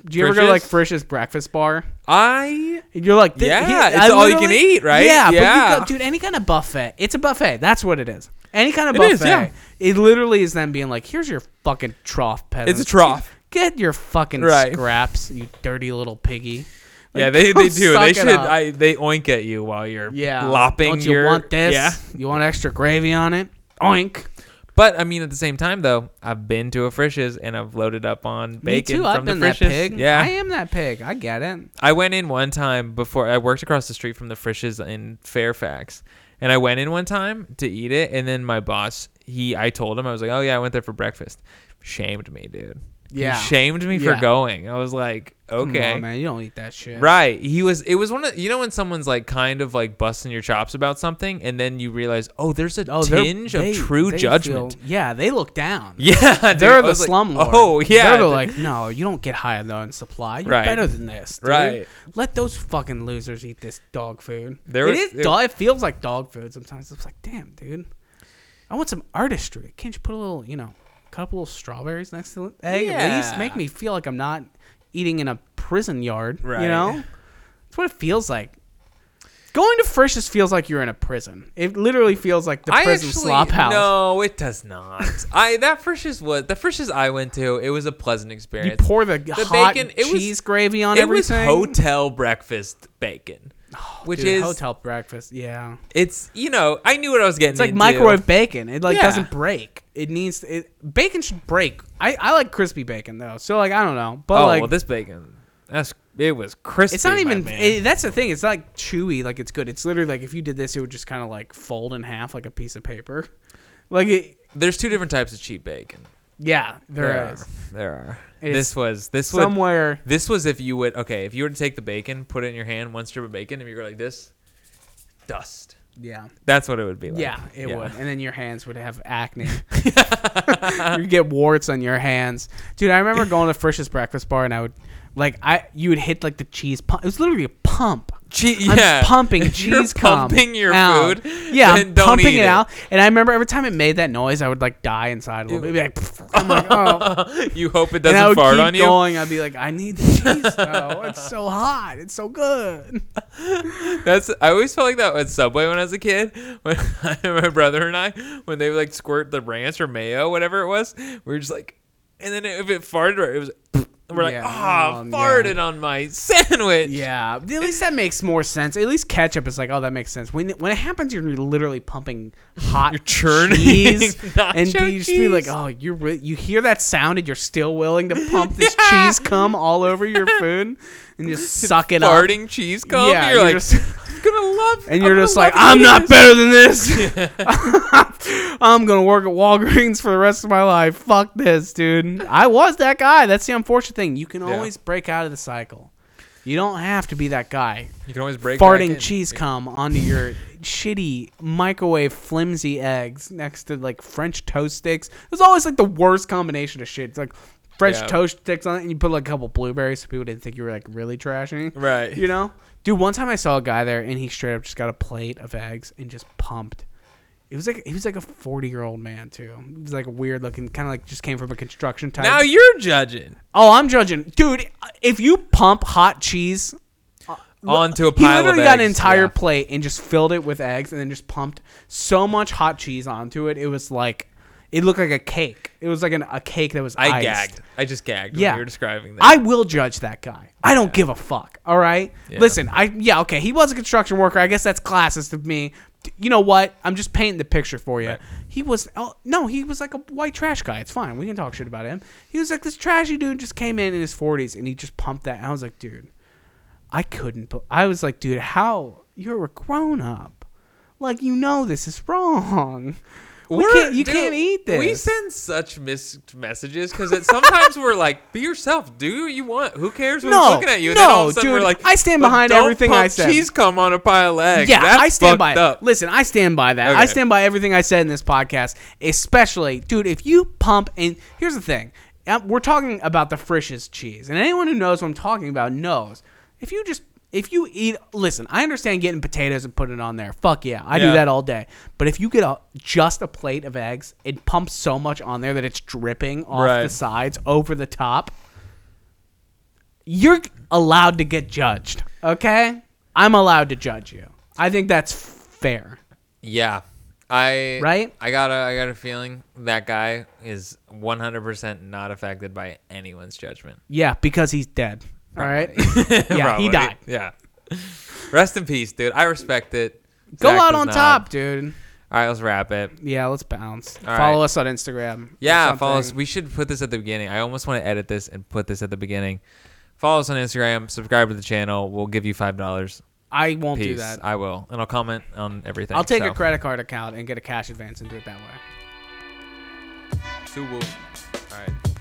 B: Do you ever go to like
A: Frisch's?
B: Frisch's breakfast bar?
A: I
B: you're like,
A: Yeah,
B: here-
A: it's
B: I
A: all you can eat, right?
B: Yeah,
A: Yeah.
B: But you go, dude, any kind of buffet. It's a buffet. That's what it is. Any kind of
A: It
B: buffet.
A: is, yeah.
B: It literally is them being like, here's your fucking trough, peasants.
A: It's a trough.
B: Get your fucking
A: Right.
B: scraps, you dirty little piggy. Like,
A: yeah, they, they do. They should. I they oink at you while you're
B: yeah.
A: lopping
B: Don't you
A: your.
B: want this?
A: Yeah.
B: You want extra gravy on it? Oink.
A: But I mean, at the same time, though, I've been to a Frisch's and I've loaded up on bacon
B: Me too.
A: from
B: I've
A: the
B: been that
A: Frisch's.
B: pig.
A: Yeah,
B: I am that pig. I get it.
A: I went in one time before I worked across the street from the Frisch's in Fairfax, and I went in one time to eat it, and then my boss, he, I told him I was like, oh yeah, I went there for breakfast. Shamed me, dude.
B: Yeah.
A: he shamed me
B: Yeah.
A: for going. I was like, okay,
B: on, man. You don't eat that shit.
A: right. He was. It was one of you know when someone's like kind of like busting your chops about something, and then you realize, oh, there's a
B: Oh,
A: tinge
B: they-
A: of true
B: they
A: judgment.
B: feel- yeah, they look down.
A: Oh, yeah.
B: They're the
A: like,
B: slumlord.
A: Oh yeah,
B: they're like, no, you don't get high on supply. You're
A: Right.
B: better than this. dude.
A: Right.
B: Let those fucking losers eat this dog food.
A: There
B: it is.
A: there-
B: dog, it feels like dog food sometimes. It's like, damn, dude. I want some artistry. Can't you put a little, you know, a little strawberries next to the egg? At least make me feel like I'm not eating in a prison yard.
A: Right.
B: You know, that's what it feels like. Going to Frisch's feels like you're in a prison. It literally feels like the
A: I
B: prison
A: actually
B: slop house.
A: no, it does not. I that Frisch's was the Frisch's I went to. It was a pleasant experience.
B: You pour the, hot
A: bacon, it was-
B: cheese gravy on
A: it
B: everything.
A: was hotel breakfast bacon, Oh, which
B: Dude,
A: is
B: hotel breakfast. Yeah,
A: it's you know I knew what I was getting.
B: it's like
A: into.
B: microwave bacon. It like
A: Yeah.
B: doesn't break. It needs it. Bacon should break. I, I like crispy bacon though. So like I don't know, but
A: Oh
B: like
A: well, this bacon, that's it was crispy.
B: it's not even. It, that's the thing. It's not like chewy. Like it's good. It's literally like if you did this, it would just kind of like fold in half like a piece of paper. Like it.
A: There's two different types of cheap bacon.
B: Yeah, there
A: are. There are.
B: It's
A: this was this was
B: somewhere.
A: this was if you would okay if you were to take the bacon, put it in your hand, one strip of bacon, and you go like this, dust.
B: Yeah,
A: That's what it would be like.
B: yeah, it would. And then your hands would have acne. you get warts on your hands, dude. I remember going to Frisch's breakfast bar, and I would like I you would hit like the cheese pump. It was literally a pump.
A: Che-
B: I'm
A: yeah.
B: pumping
A: You're
B: cheese
A: pumping your
B: out.
A: food.
B: Yeah, I'm pumping
A: eat
B: it, out, and I remember every time it made that noise, I would like die inside a little bit. Like, I'm like, oh.
A: you hope it
B: and I
A: doesn't
B: would
A: fart
B: keep
A: on you.
B: going. I'd be like, I need the cheese though. It's so hot. It's so good.
A: That's I always felt like that at Subway when I was a kid. When my brother and I, when they would like squirt the ranch or mayo, whatever it was, we were just like, and then if it farted, it was. And we're like,
B: Yeah,
A: ah,
B: um,
A: farted on my sandwich.
B: Yeah, at least that makes more sense. At least ketchup is like, oh, that makes sense. When when it happens, you're literally pumping hot
A: You're churning
B: cheese, and you just be like, oh, you're re- you hear that sound, and you're still willing to pump this cheese cum all over your food and just suck it up.
A: farting cheese cum.
B: Yeah,
A: you're,
B: you're
A: like,
B: just-
A: gonna love.
B: And
A: I'm
B: you're
A: gonna
B: just like, I'm not
A: this."
B: better than this. I'm gonna work at Walgreens for the rest of my life. Fuck this, dude. I was that guy. That's the unfortunate thing. You can
A: Yeah.
B: always break out of the cycle. You don't have to be that guy
A: You can always break back
B: farting
A: in.
B: cheese cum onto your shitty microwave flimsy eggs next to like French toast sticks. It's always like the worst combination of shit. It's like French
A: Yeah.
B: toast sticks on it, and you put like a couple blueberries so people didn't think you were like really trashy.
A: Right.
B: You know? Dude, one time I saw a guy there and he straight up just got a plate of eggs and just pumped. It was like he was like a forty year old man too. He was like a weird looking, kind of like just came from a construction type.
A: Now you're judging
B: oh, I'm judging, dude. If you pump hot cheese uh,
A: onto a
B: he
A: pile of eggs.
B: You literally got an entire
A: yeah.
B: plate and just filled it with eggs and then just pumped so much hot cheese onto it. It was like It looked like a cake. It was like an, a cake that was
A: I
B: iced.
A: gagged. I just gagged
B: Yeah.
A: when you were describing that.
B: I will judge that guy. I don't give a fuck. All right.
A: Yeah.
B: Listen, I yeah okay. He was a construction worker. I guess that's classist of me. You know what? I'm just painting the picture for you.
A: Right.
B: He was oh, no, he was like a white trash guy. It's fine. We can talk shit about him. He was like this trashy dude. Just came in in his 40s and he just pumped that. And I was like, dude, I couldn't. I was like, dude, how you're a grown up? Like you know this is wrong. We
A: We're-
B: can't. You
A: dude,
B: can't eat this.
A: We send such missed messages because sometimes we're like, "Be yourself. Do what you want. Who cares who's
B: No,
A: looking at you?" And then all of
B: no,
A: a sudden
B: dude,
A: we're like,
B: I stand behind everything I said."
A: Cheese come on a pile of eggs.
B: Yeah,
A: That's
B: I stand by it.
A: up.
B: Listen, I stand by that. I stand by everything I said in this podcast, especially, dude, if you pump and here's the thing. We're talking about the Frisch's cheese. And anyone who knows what I'm talking about knows. If you just if you eat listen, I understand getting potatoes and putting it on there. Fuck yeah. I do
A: Yeah.
B: that all day. But if you get a just a plate of eggs, it pumps so much on there that it's dripping off
A: Right.
B: the sides over the top. You're allowed to get judged, okay? I'm allowed to judge you. I think that's fair.
A: Yeah, I
B: Right?
A: I got a I got a feeling that guy is 100% not affected by anyone's judgment.
B: Yeah, because he's dead. All right. yeah, he died.
A: Yeah. Rest in peace, dude. I respect it.
B: Go
A: Zach
B: out
A: does
B: on
A: not.
B: top, dude.
A: All right, let's wrap it.
B: Yeah, let's bounce.
A: All
B: Follow
A: right.
B: us on Instagram. or
A: Yeah, follow us.
B: something.
A: We should put this at the beginning. I almost want to edit this and put this at the beginning. Follow us on Instagram. Subscribe to the channel. We'll give you five dollars.
B: I won't do
A: Peace.
B: that.
A: I will, and I'll comment on everything.
B: I'll take
A: so.
B: a credit card account and get a cash advance and do it that way.
A: Two woo. All right.